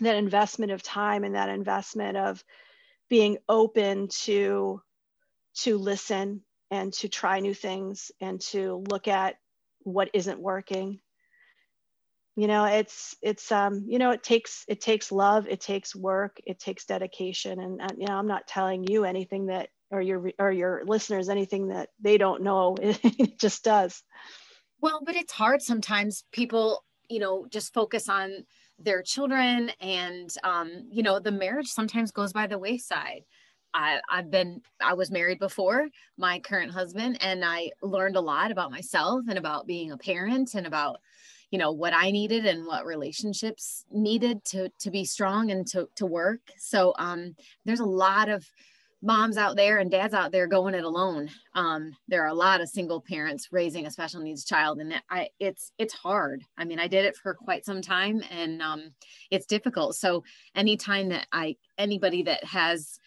that investment of time and that investment of being open to to listen and to try new things and to look at what isn't working. You know it's it's um you know it takes it takes love it takes work it takes dedication. And, and you know i'm not telling you anything that or your or your listeners anything that they don't know. It just does well, but it's hard sometimes. People, you know, just focus on their children and, um, you know, the marriage sometimes goes by the wayside. I, I've been, I was married before my current husband, and I learned a lot about myself and about being a parent and about, you know, what I needed and what relationships needed to to be strong and to to work. So um, there's a lot of moms out there and dads out there going it alone. Um, there are a lot of single parents raising a special needs child, and I, it's it's hard. I mean, I did it for quite some time, and um, it's difficult. So anytime that I anybody that has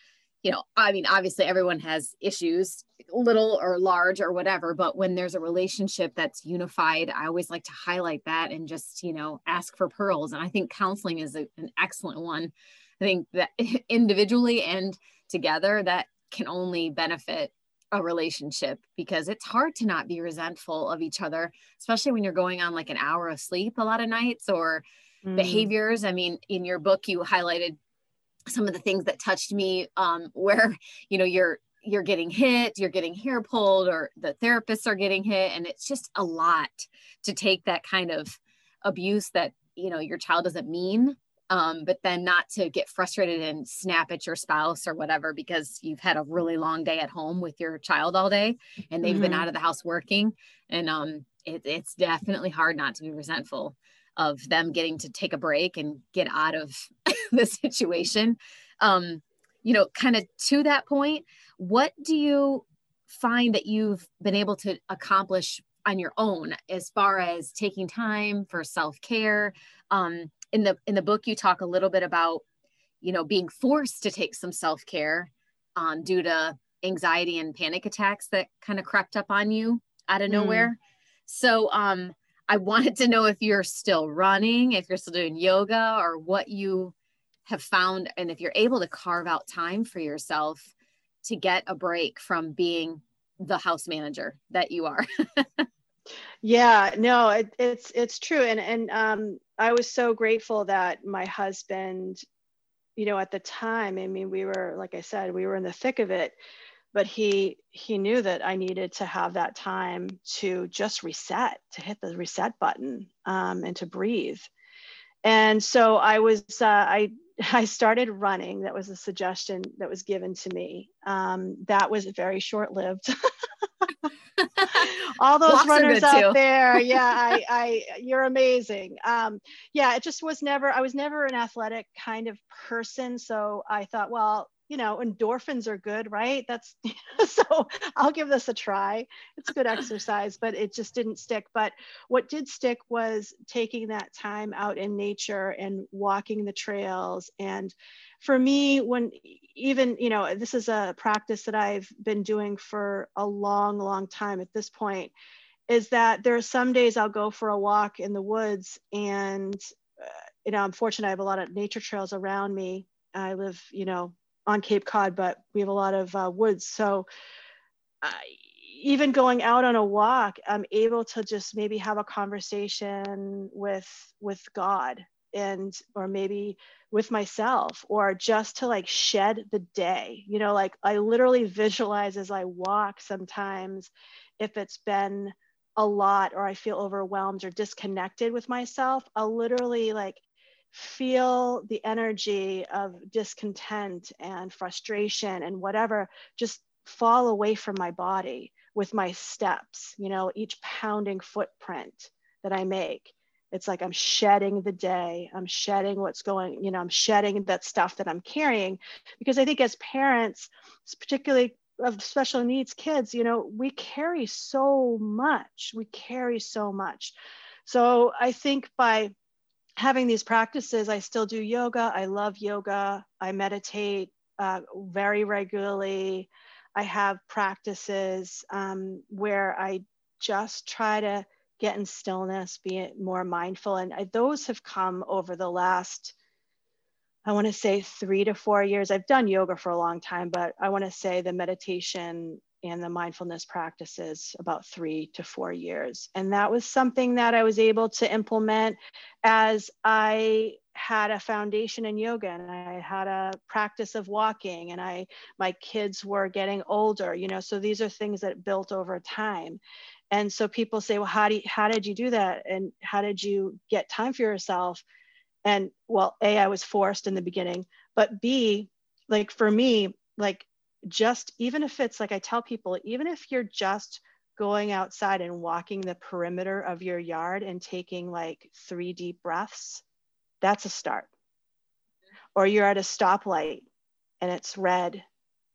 you know, I mean, obviously everyone has issues, little or large or whatever, but when there's a relationship that's unified, I always like to highlight that and just, you know, ask for pearls. And I think counseling is a, an excellent one. I think that individually and together, that can only benefit a relationship because it's hard to not be resentful of each other, especially when you're going on like an hour of sleep a lot of nights or mm. behaviors. I mean, in your book, you highlighted some of the things that touched me um, where you know you're you're getting hit you're getting hair pulled or the therapists are getting hit and it's just a lot to take that kind of abuse that you know your child doesn't mean um, but then not to get frustrated and snap at your spouse or whatever because you've had a really long day at home with your child all day and they've mm-hmm. been out of the house working and um, it, it's definitely hard not to be resentful of them getting to take a break and get out of the situation. Um, you know, kind of to that point, what do you find that you've been able to accomplish on your own as far as taking time for self-care? Um, in the in the book, you talk a little bit about, you know, being forced to take some self-care um, due to anxiety and panic attacks that kind of crept up on you out of hmm. nowhere. Mm. So, um, I wanted to know if you're still running, if you're still doing yoga, or what you have found, and if you're able to carve out time for yourself to get a break from being the house manager that you are. yeah, no, it, it's it's true, and and um, I was so grateful that my husband, you know, at the time, I mean, we were like I said, we were in the thick of it but he he knew that I needed to have that time to just reset, to hit the reset button, um, and to breathe. And so I was uh, I I started running. That was a suggestion that was given to me. Um, that was very short lived. All those Walks runners out there, yeah, I, I, you're amazing. Um, yeah, it just was never. I was never an athletic kind of person, so I thought, well, you know, endorphins are good, right? That's so I'll give this a try. It's a good exercise, but it just didn't stick. But what did stick was taking that time out in nature and walking the trails. And for me, when even, you know, this is a practice that I've been doing for a long, long time at this point, is that there are some days I'll go for a walk in the woods and, uh, you know, I'm fortunate I have a lot of nature trails around me. I live, you know, on Cape Cod, but we have a lot of uh, woods. So uh, even going out on a walk, I'm able to just maybe have a conversation with with God and or maybe with myself or just to like shed the day you know like i literally visualize as i walk sometimes if it's been a lot or i feel overwhelmed or disconnected with myself i'll literally like feel the energy of discontent and frustration and whatever just fall away from my body with my steps, you know, each pounding footprint that I make. It's like I'm shedding the day. I'm shedding what's going, you know, I'm shedding that stuff that I'm carrying. Because I think as parents, particularly of special needs kids, you know, we carry so much. We carry so much. So I think by having these practices, I still do yoga. I love yoga. I meditate uh, very regularly. I have practices um, where I just try to get in stillness, be more mindful. And I, those have come over the last, I want to say three to four years. I've done yoga for a long time, but I want to say the meditation and the mindfulness practices about three to four years. And that was something that I was able to implement as I had a foundation in yoga and I had a practice of walking and I my kids were getting older, you know, so these are things that built over time. And so people say, well, how do you, how did you do that? And how did you get time for yourself? And well, A, I was forced in the beginning, but B, like for me, like just even if it's like I tell people, even if you're just going outside and walking the perimeter of your yard and taking like three deep breaths, that's a start. Or you're at a stoplight and it's red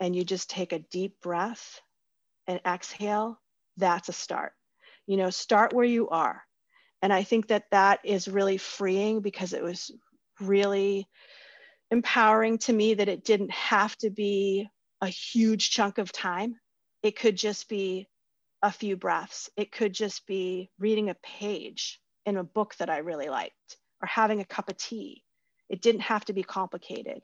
and you just take a deep breath and exhale, that's a start. You know, start where you are. And I think that that is really freeing because it was really empowering to me that it didn't have to be a huge chunk of time. It could just be a few breaths. It could just be reading a page in a book that I really liked or having a cup of tea. It didn't have to be complicated.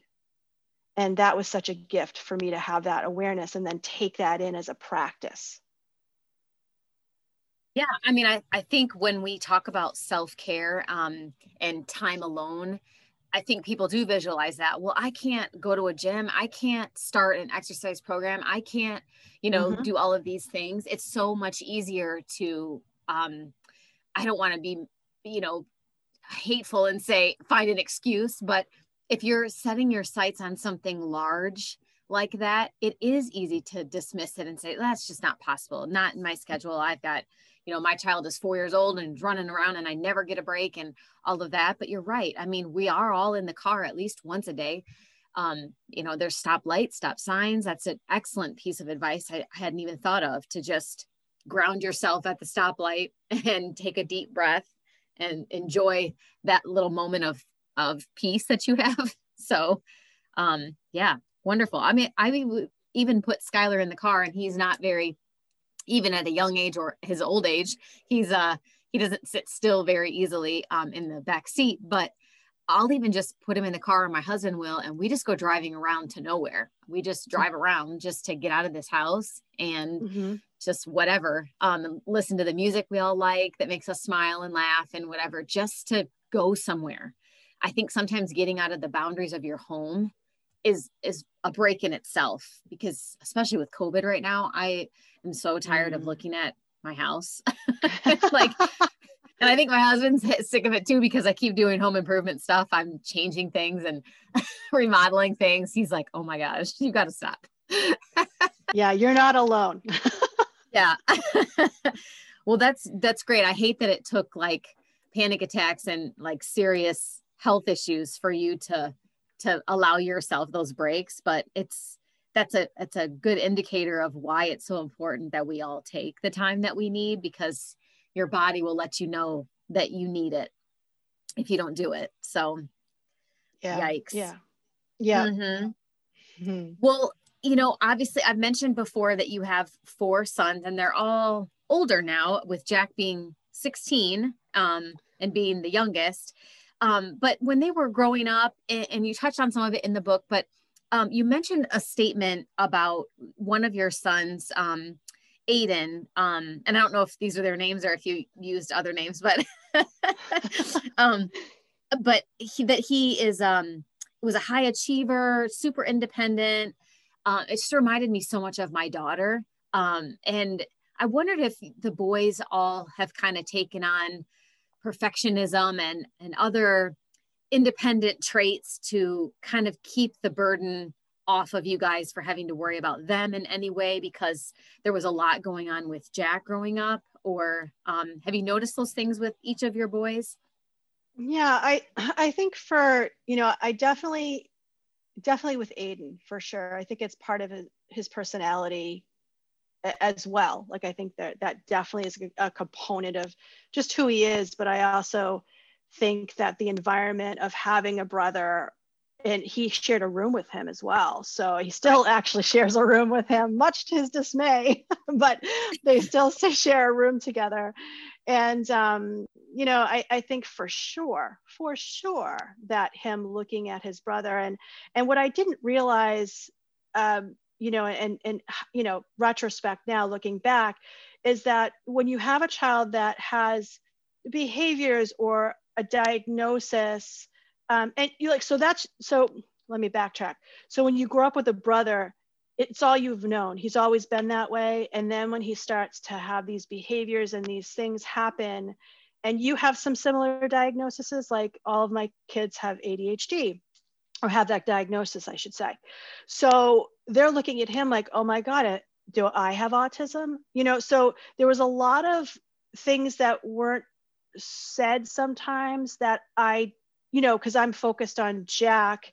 And that was such a gift for me to have that awareness and then take that in as a practice. Yeah, I mean, I, I think when we talk about self care um, and time alone, I think people do visualize that. Well, I can't go to a gym. I can't start an exercise program. I can't, you know, mm-hmm. do all of these things. It's so much easier to, um, I don't want to be, you know, hateful and say, find an excuse. But if you're setting your sights on something large like that, it is easy to dismiss it and say, that's just not possible. Not in my schedule. I've got, you know, my child is four years old and running around and I never get a break and all of that. But you're right. I mean, we are all in the car at least once a day. Um, you know, there's stop lights, stop signs. That's an excellent piece of advice I, I hadn't even thought of to just ground yourself at the stoplight and take a deep breath and enjoy that little moment of of peace that you have. So, um, yeah, wonderful. I mean, I even put Skylar in the car, and he's not very even at a young age or his old age, he's uh he doesn't sit still very easily um, in the back seat. But I'll even just put him in the car, or my husband will, and we just go driving around to nowhere. We just drive around just to get out of this house and mm-hmm. just whatever. Um, listen to the music we all like that makes us smile and laugh and whatever, just to go somewhere. I think sometimes getting out of the boundaries of your home is is a break in itself because especially with covid right now i am so tired mm. of looking at my house. Like and i think my husband's sick of it too because i keep doing home improvement stuff. I'm changing things and remodeling things. He's like oh my gosh you got to stop. Yeah you're not alone. Yeah. Well that's that's great. I hate that it took like panic attacks and like serious health issues for you to to allow yourself those breaks but it's that's a it's a good indicator of why it's so important that we all take the time that we need because your body will let you know that you need it if you don't do it. So yeah yikes. yeah. Yeah. Mm-hmm. Mm-hmm. well you know obviously i've mentioned before that you have four sons and they're all older now with jack being 16 um, and being the youngest. Um, but when they were growing up, and, and, you touched on some of it in the book, but um, you mentioned a statement about one of your sons, um, Aiden. Um, and I don't know if these are their names or if you used other names, but um, but he, that he is um, was a high achiever, super independent. Uh, it just reminded me so much of my daughter. Um, and I wondered if the boys all have kind of taken on perfectionism and and other independent traits to kind of keep the burden off of you guys for having to worry about them in any way because there was a lot going on with Jack growing up or um, have you noticed those things with each of your boys? Yeah, I I think for you know I definitely definitely with Aiden for sure. I think it's part of his, his personality as well. Like I think that that definitely is a component of just who he is. But I also think that the environment of having a brother and he shared a room with him as well. So he still actually shares a room with him, much to his dismay, but they still share a room together. And, um, you know, I, I think for sure, for sure that him looking at his brother and, and what I didn't realize um, you know, and, and, you know, retrospect now looking back is that when you have a child that has behaviors or a diagnosis, um, and you like, so that's, so let me backtrack. So when you grow up with a brother, it's all you've known. He's always been that way. And then when he starts to have these behaviors and these things happen, and you have some similar diagnoses, like all of my kids have ADHD or have that diagnosis, I should say. So they're looking at him like, oh my God, uh, do I have autism? You know, so there was a lot of things that weren't said sometimes that I, you know, because I'm focused on Jack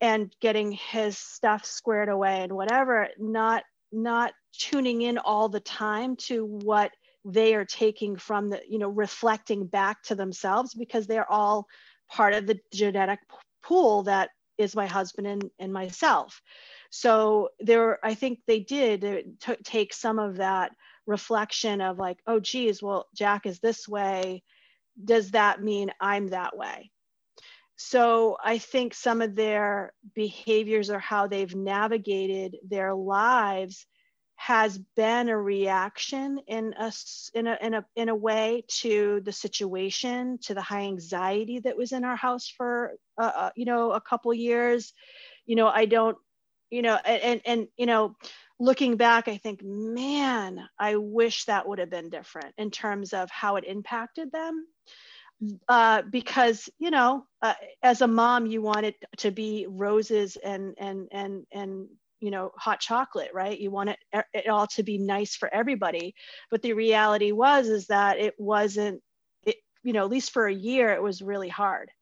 and getting his stuff squared away and whatever, not not tuning in all the time to what they are taking from the, you know, reflecting back to themselves because they're all part of the genetic pool that is my husband and, and myself. So there, I think they did uh, t- take some of that reflection of like, oh, geez, well, Jack is this way. Does that mean I'm that way? So I think some of their behaviors or how they've navigated their lives has been a reaction in a, in a, in a, in a way to the situation, to the high anxiety that was in our house for, uh, uh, you know, a couple years. You know, I don't, you know, and, and, you know, looking back, I think, man, I wish that would have been different in terms of how it impacted them. Uh, because you know, uh, as a mom, you want it to be roses and and and and you know hot chocolate right? You want it, it all to be nice for everybody. But the reality was is that it wasn't it you know at least for a year it was really hard.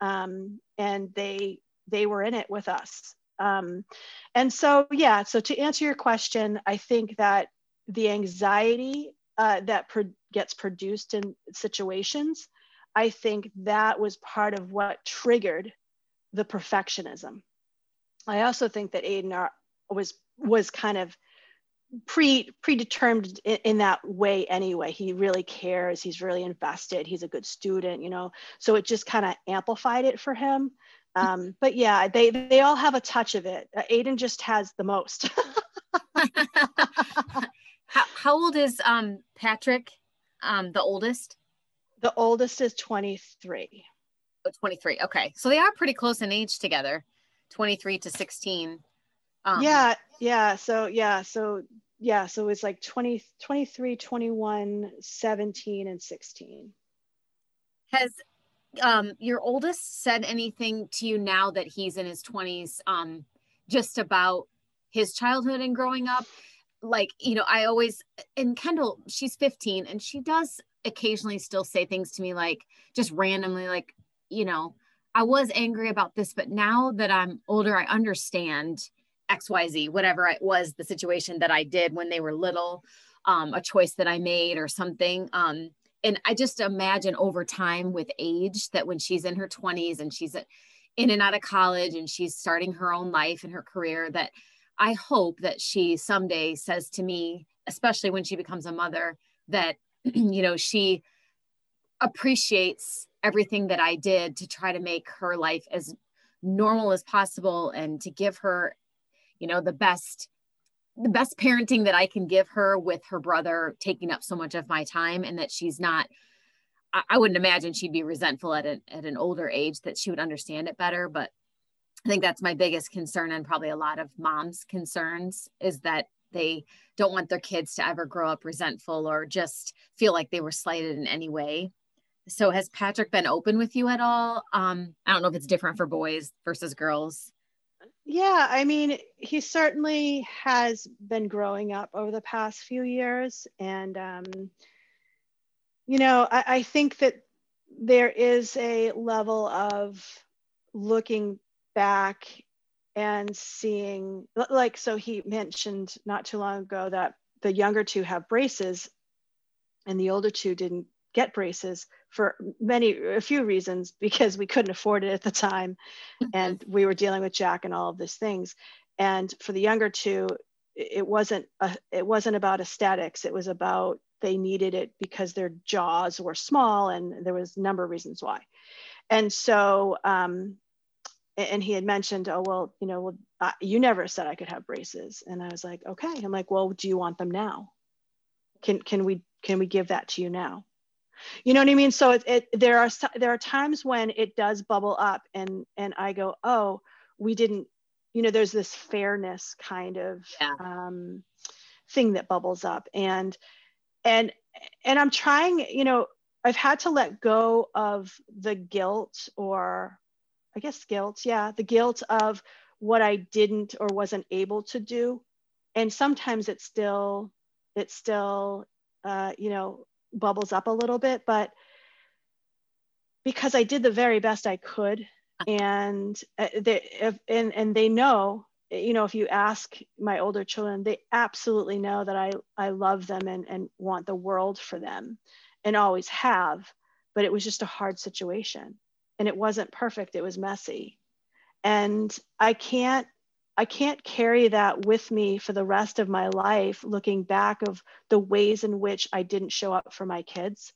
Um, and they they were in it with us um, and so yeah so to answer your question i think that the anxiety uh, that pro- gets produced in situations i think that was part of what triggered the perfectionism. I also think that Aiden was was kind of pre predetermined in, in, that way anyway. He really cares. He's really invested. He's a good student you know? So it just kind of amplified it for him um, but yeah they they all have a touch of it. Uh, aiden just has the most. How, how old is um patrick um the oldest? The oldest is 23 oh, 23 okay. So they are pretty close in age together 23 to 16 um, yeah, yeah. So yeah, so yeah, so it's like 20, 23, 21, 17, and 16. Has um, your oldest said anything to you now that he's in his 20s um, just about his childhood and growing up? Like, you know, I always, and Kendall, she's 15 and she does occasionally still say things to me like just randomly, like, you know, I was angry about this, but now that I'm older, I understand xyz whatever it was the situation that i did when they were little um, a choice that i made or something um, and i just imagine over time with age that when she's in her 20s and she's in and out of college and she's starting her own life and her career that i hope that she someday says to me especially when she becomes a mother that you know she appreciates everything that i did to try to make her life as normal as possible and to give her you know the best the best parenting that I can give her with her brother taking up so much of my time and that she's not I, I wouldn't imagine she'd be resentful at an at an older age that she would understand it better but I think that's my biggest concern and probably a lot of moms concerns is that they don't want their kids to ever grow up resentful or just feel like they were slighted in any way. So has Patrick been open with you at all? Um, I don't know if it's different for boys versus girls. Yeah, I mean, he certainly has been growing up over the past few years. And, um, you know, I, I think that there is a level of looking back and seeing, like, so he mentioned not too long ago that the younger two have braces and the older two didn't get braces for many a few reasons because we couldn't afford it at the time. And we were dealing with jack and all of these things. And for the younger two it wasn't a, it wasn't about aesthetics. It was about they needed it because their jaws were small and there was a number of reasons why. And so um, and he had mentioned oh well you know well, uh, you never said i could have braces. And i was like okay. I'm like well do you want them now? Can can we can we give that to you now you know what i mean? So it, it, there are there are times when it does bubble up and and i go oh we didn't you know there's this fairness kind of yeah. um, thing that bubbles up. And and and i'm trying you know i've had to let go of the guilt or i guess guilt yeah the guilt of what i didn't or wasn't able to do. And sometimes it's still it's still uh, you know bubbles up a little bit, but because I did the very best I could, and uh, they if, and and they know, you know, if you ask my older children, they absolutely know that I I love them and and want the world for them, and always have. But it was just a hard situation, and it wasn't perfect. It was messy, and I can't I can't carry that with me for the rest of my life, looking back of the ways in which I didn't show up for my kids.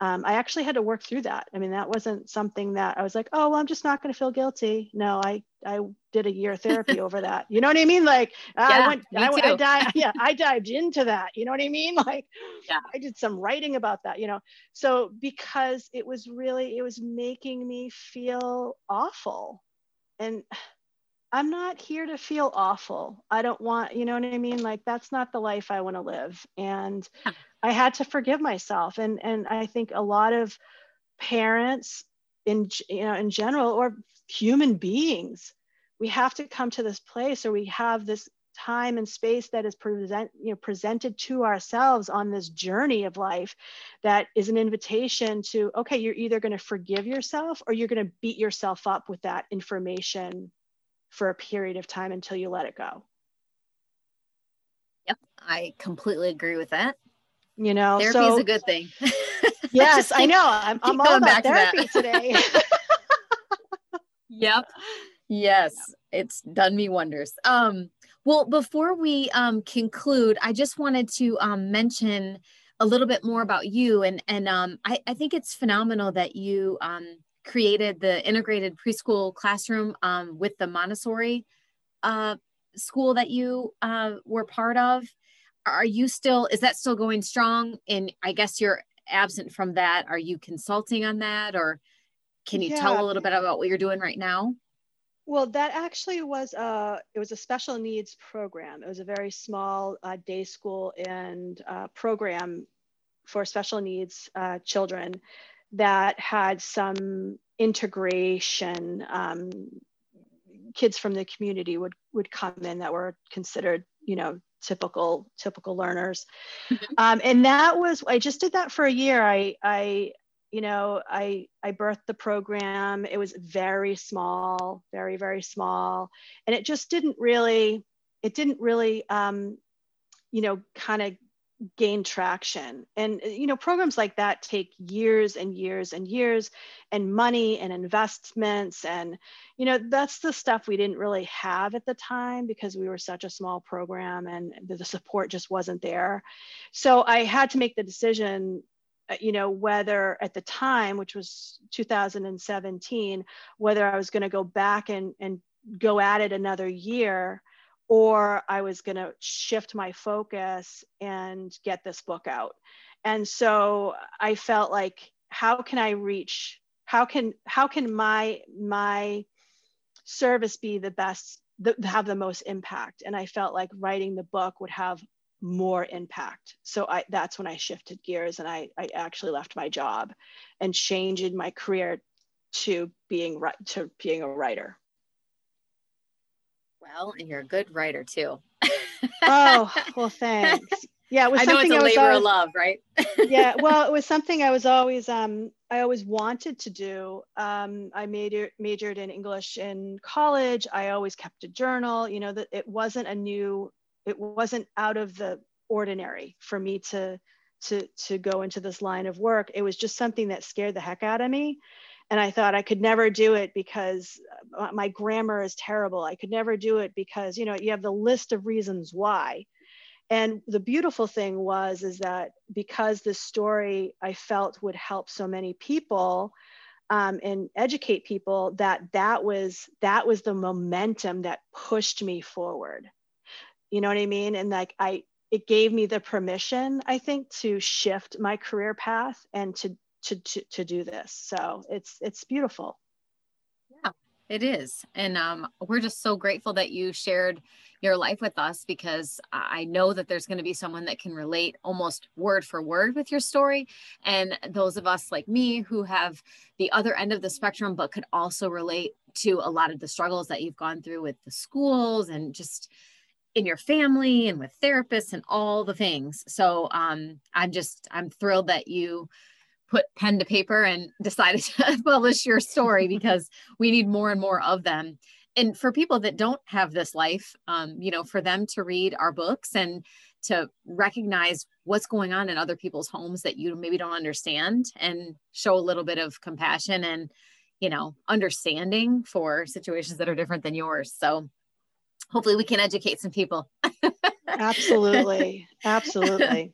Um, I actually had to work through that. I mean, that wasn't something that I was like, oh, well, I'm just not going to feel guilty. No, I I did a year of therapy over that. You know what I mean? Like yeah, I went, I, went, I dived, yeah, I dived into that. You know what I mean? Like yeah. I did some writing about that. You know, so because it was really, it was making me feel awful, and I'm not here to feel awful. I don't want, you know what I mean? Like that's not the life I want to live. And I had to forgive myself. And and I think a lot of parents in you know in general or human beings, we have to come to this place or we have this time and space that is present you know presented to ourselves on this journey of life that is an invitation to okay you're either going to forgive yourself or you're going to beat yourself up with that information for a period of time until you let it go. Yep, I completely agree with that. You know, therapy so, is a good thing. yes, I know. I'm, I'm all about therapy today. yep. Yes, it's done me wonders. Um, well, before we um, conclude, I just wanted to um, mention a little bit more about you, and and um, I, I think it's phenomenal that you um, created the integrated preschool classroom um, with the Montessori uh, school that you uh, were part of. Are you still, is that still going strong? And I guess you're absent from that. Are you consulting on that or can you yeah. tell a little bit about what you're doing right now? Well, that actually was a it was a special needs program. It was a very small uh, day school and uh, program for special needs uh, children that had some integration. Um, kids from the community would would come in that were considered, you know, typical typical learners, mm-hmm. um, and that was I just did that for a year. I I you know I I birthed the program. It was very small, very very small, and it just didn't really it didn't really um, you know kind of gain traction. And uh, you know programs like that take years and years and years and money and investments. And you know that's the stuff we didn't really have at the time because we were such a small program and the support just wasn't there. So i had to make the decision uh, you know whether at the time which was 2017 whether i was going to go back and and go at it another year or I was going to shift my focus and get this book out. And so I felt like how can I reach how can how can my my service be the best the, have the most impact and I felt like writing the book would have more impact. So I that's when I shifted gears and I I actually left my job and changed my career to being to being a writer well, and you're a good writer too. oh, well, thanks. Yeah, it was I know it's a labor always, of love, right? yeah, well, it was something I was always um I always wanted to do. Um, I majored majored in English in college. I always kept a journal. You know that it wasn't a new, it wasn't out of the ordinary for me to to to go into this line of work. It was just something that scared the heck out of me and I thought I could never do it because uh, my grammar is terrible. I could never do it because, you know, you have the list of reasons why. And the beautiful thing was is that because this story I felt would help so many people um, and educate people, that that was that was the momentum that pushed me forward. You know what I mean? And like I, it gave me the permission, I think, to shift my career path and to to, to, to do this. So it's, it's beautiful. Yeah, it is. And um, we're just so grateful that you shared your life with us because I know that there's going to be someone that can relate almost word for word with your story. And those of us like me who have the other end of the spectrum, but could also relate to a lot of the struggles that you've gone through with the schools and just in your family and with therapists and all the things. So um, I'm just, I'm thrilled that you put pen to paper and decided to publish your story because we need more and more of them and for people that don't have this life um, you know for them to read our books and to recognize what's going on in other people's homes that you maybe don't understand and show a little bit of compassion and you know understanding for situations that are different than yours so hopefully we can educate some people. absolutely. Absolutely.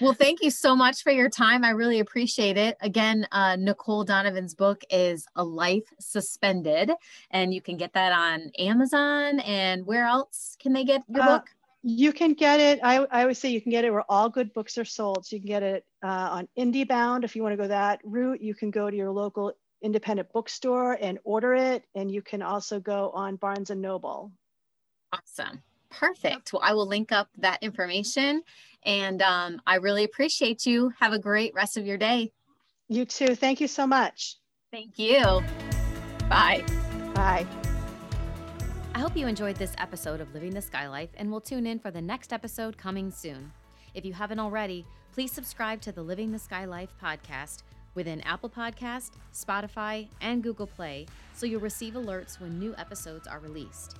Well, thank you so much for your time. I really appreciate it. Again, uh, Nicole Donovan's book is A Life Suspended, and you can get that on Amazon. And where else can they get your uh, book? You can get it. I, I always say you can get it where all good books are sold. So you can get it uh, on IndieBound if you want to go that route. You can go to your local independent bookstore and order it. And you can also go on Barnes and Noble. Awesome. Perfect. Well, I will link up that information. And um, I really appreciate you. Have a great rest of your day. You too. Thank you so much. Thank you. Bye. Bye. I hope you enjoyed this episode of Living the Sky Life and will tune in for the next episode coming soon. If you haven't already, please subscribe to the Living the Sky Life podcast within Apple Podcast, Spotify, and Google Play so you'll receive alerts when new episodes are released.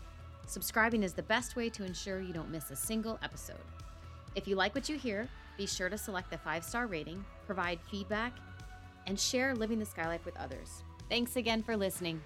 Subscribing is the best way to ensure you don't miss a single episode. If you like what you hear, be sure to select the five star rating, provide feedback, and share Living the Sky Life with others. Thanks again for listening.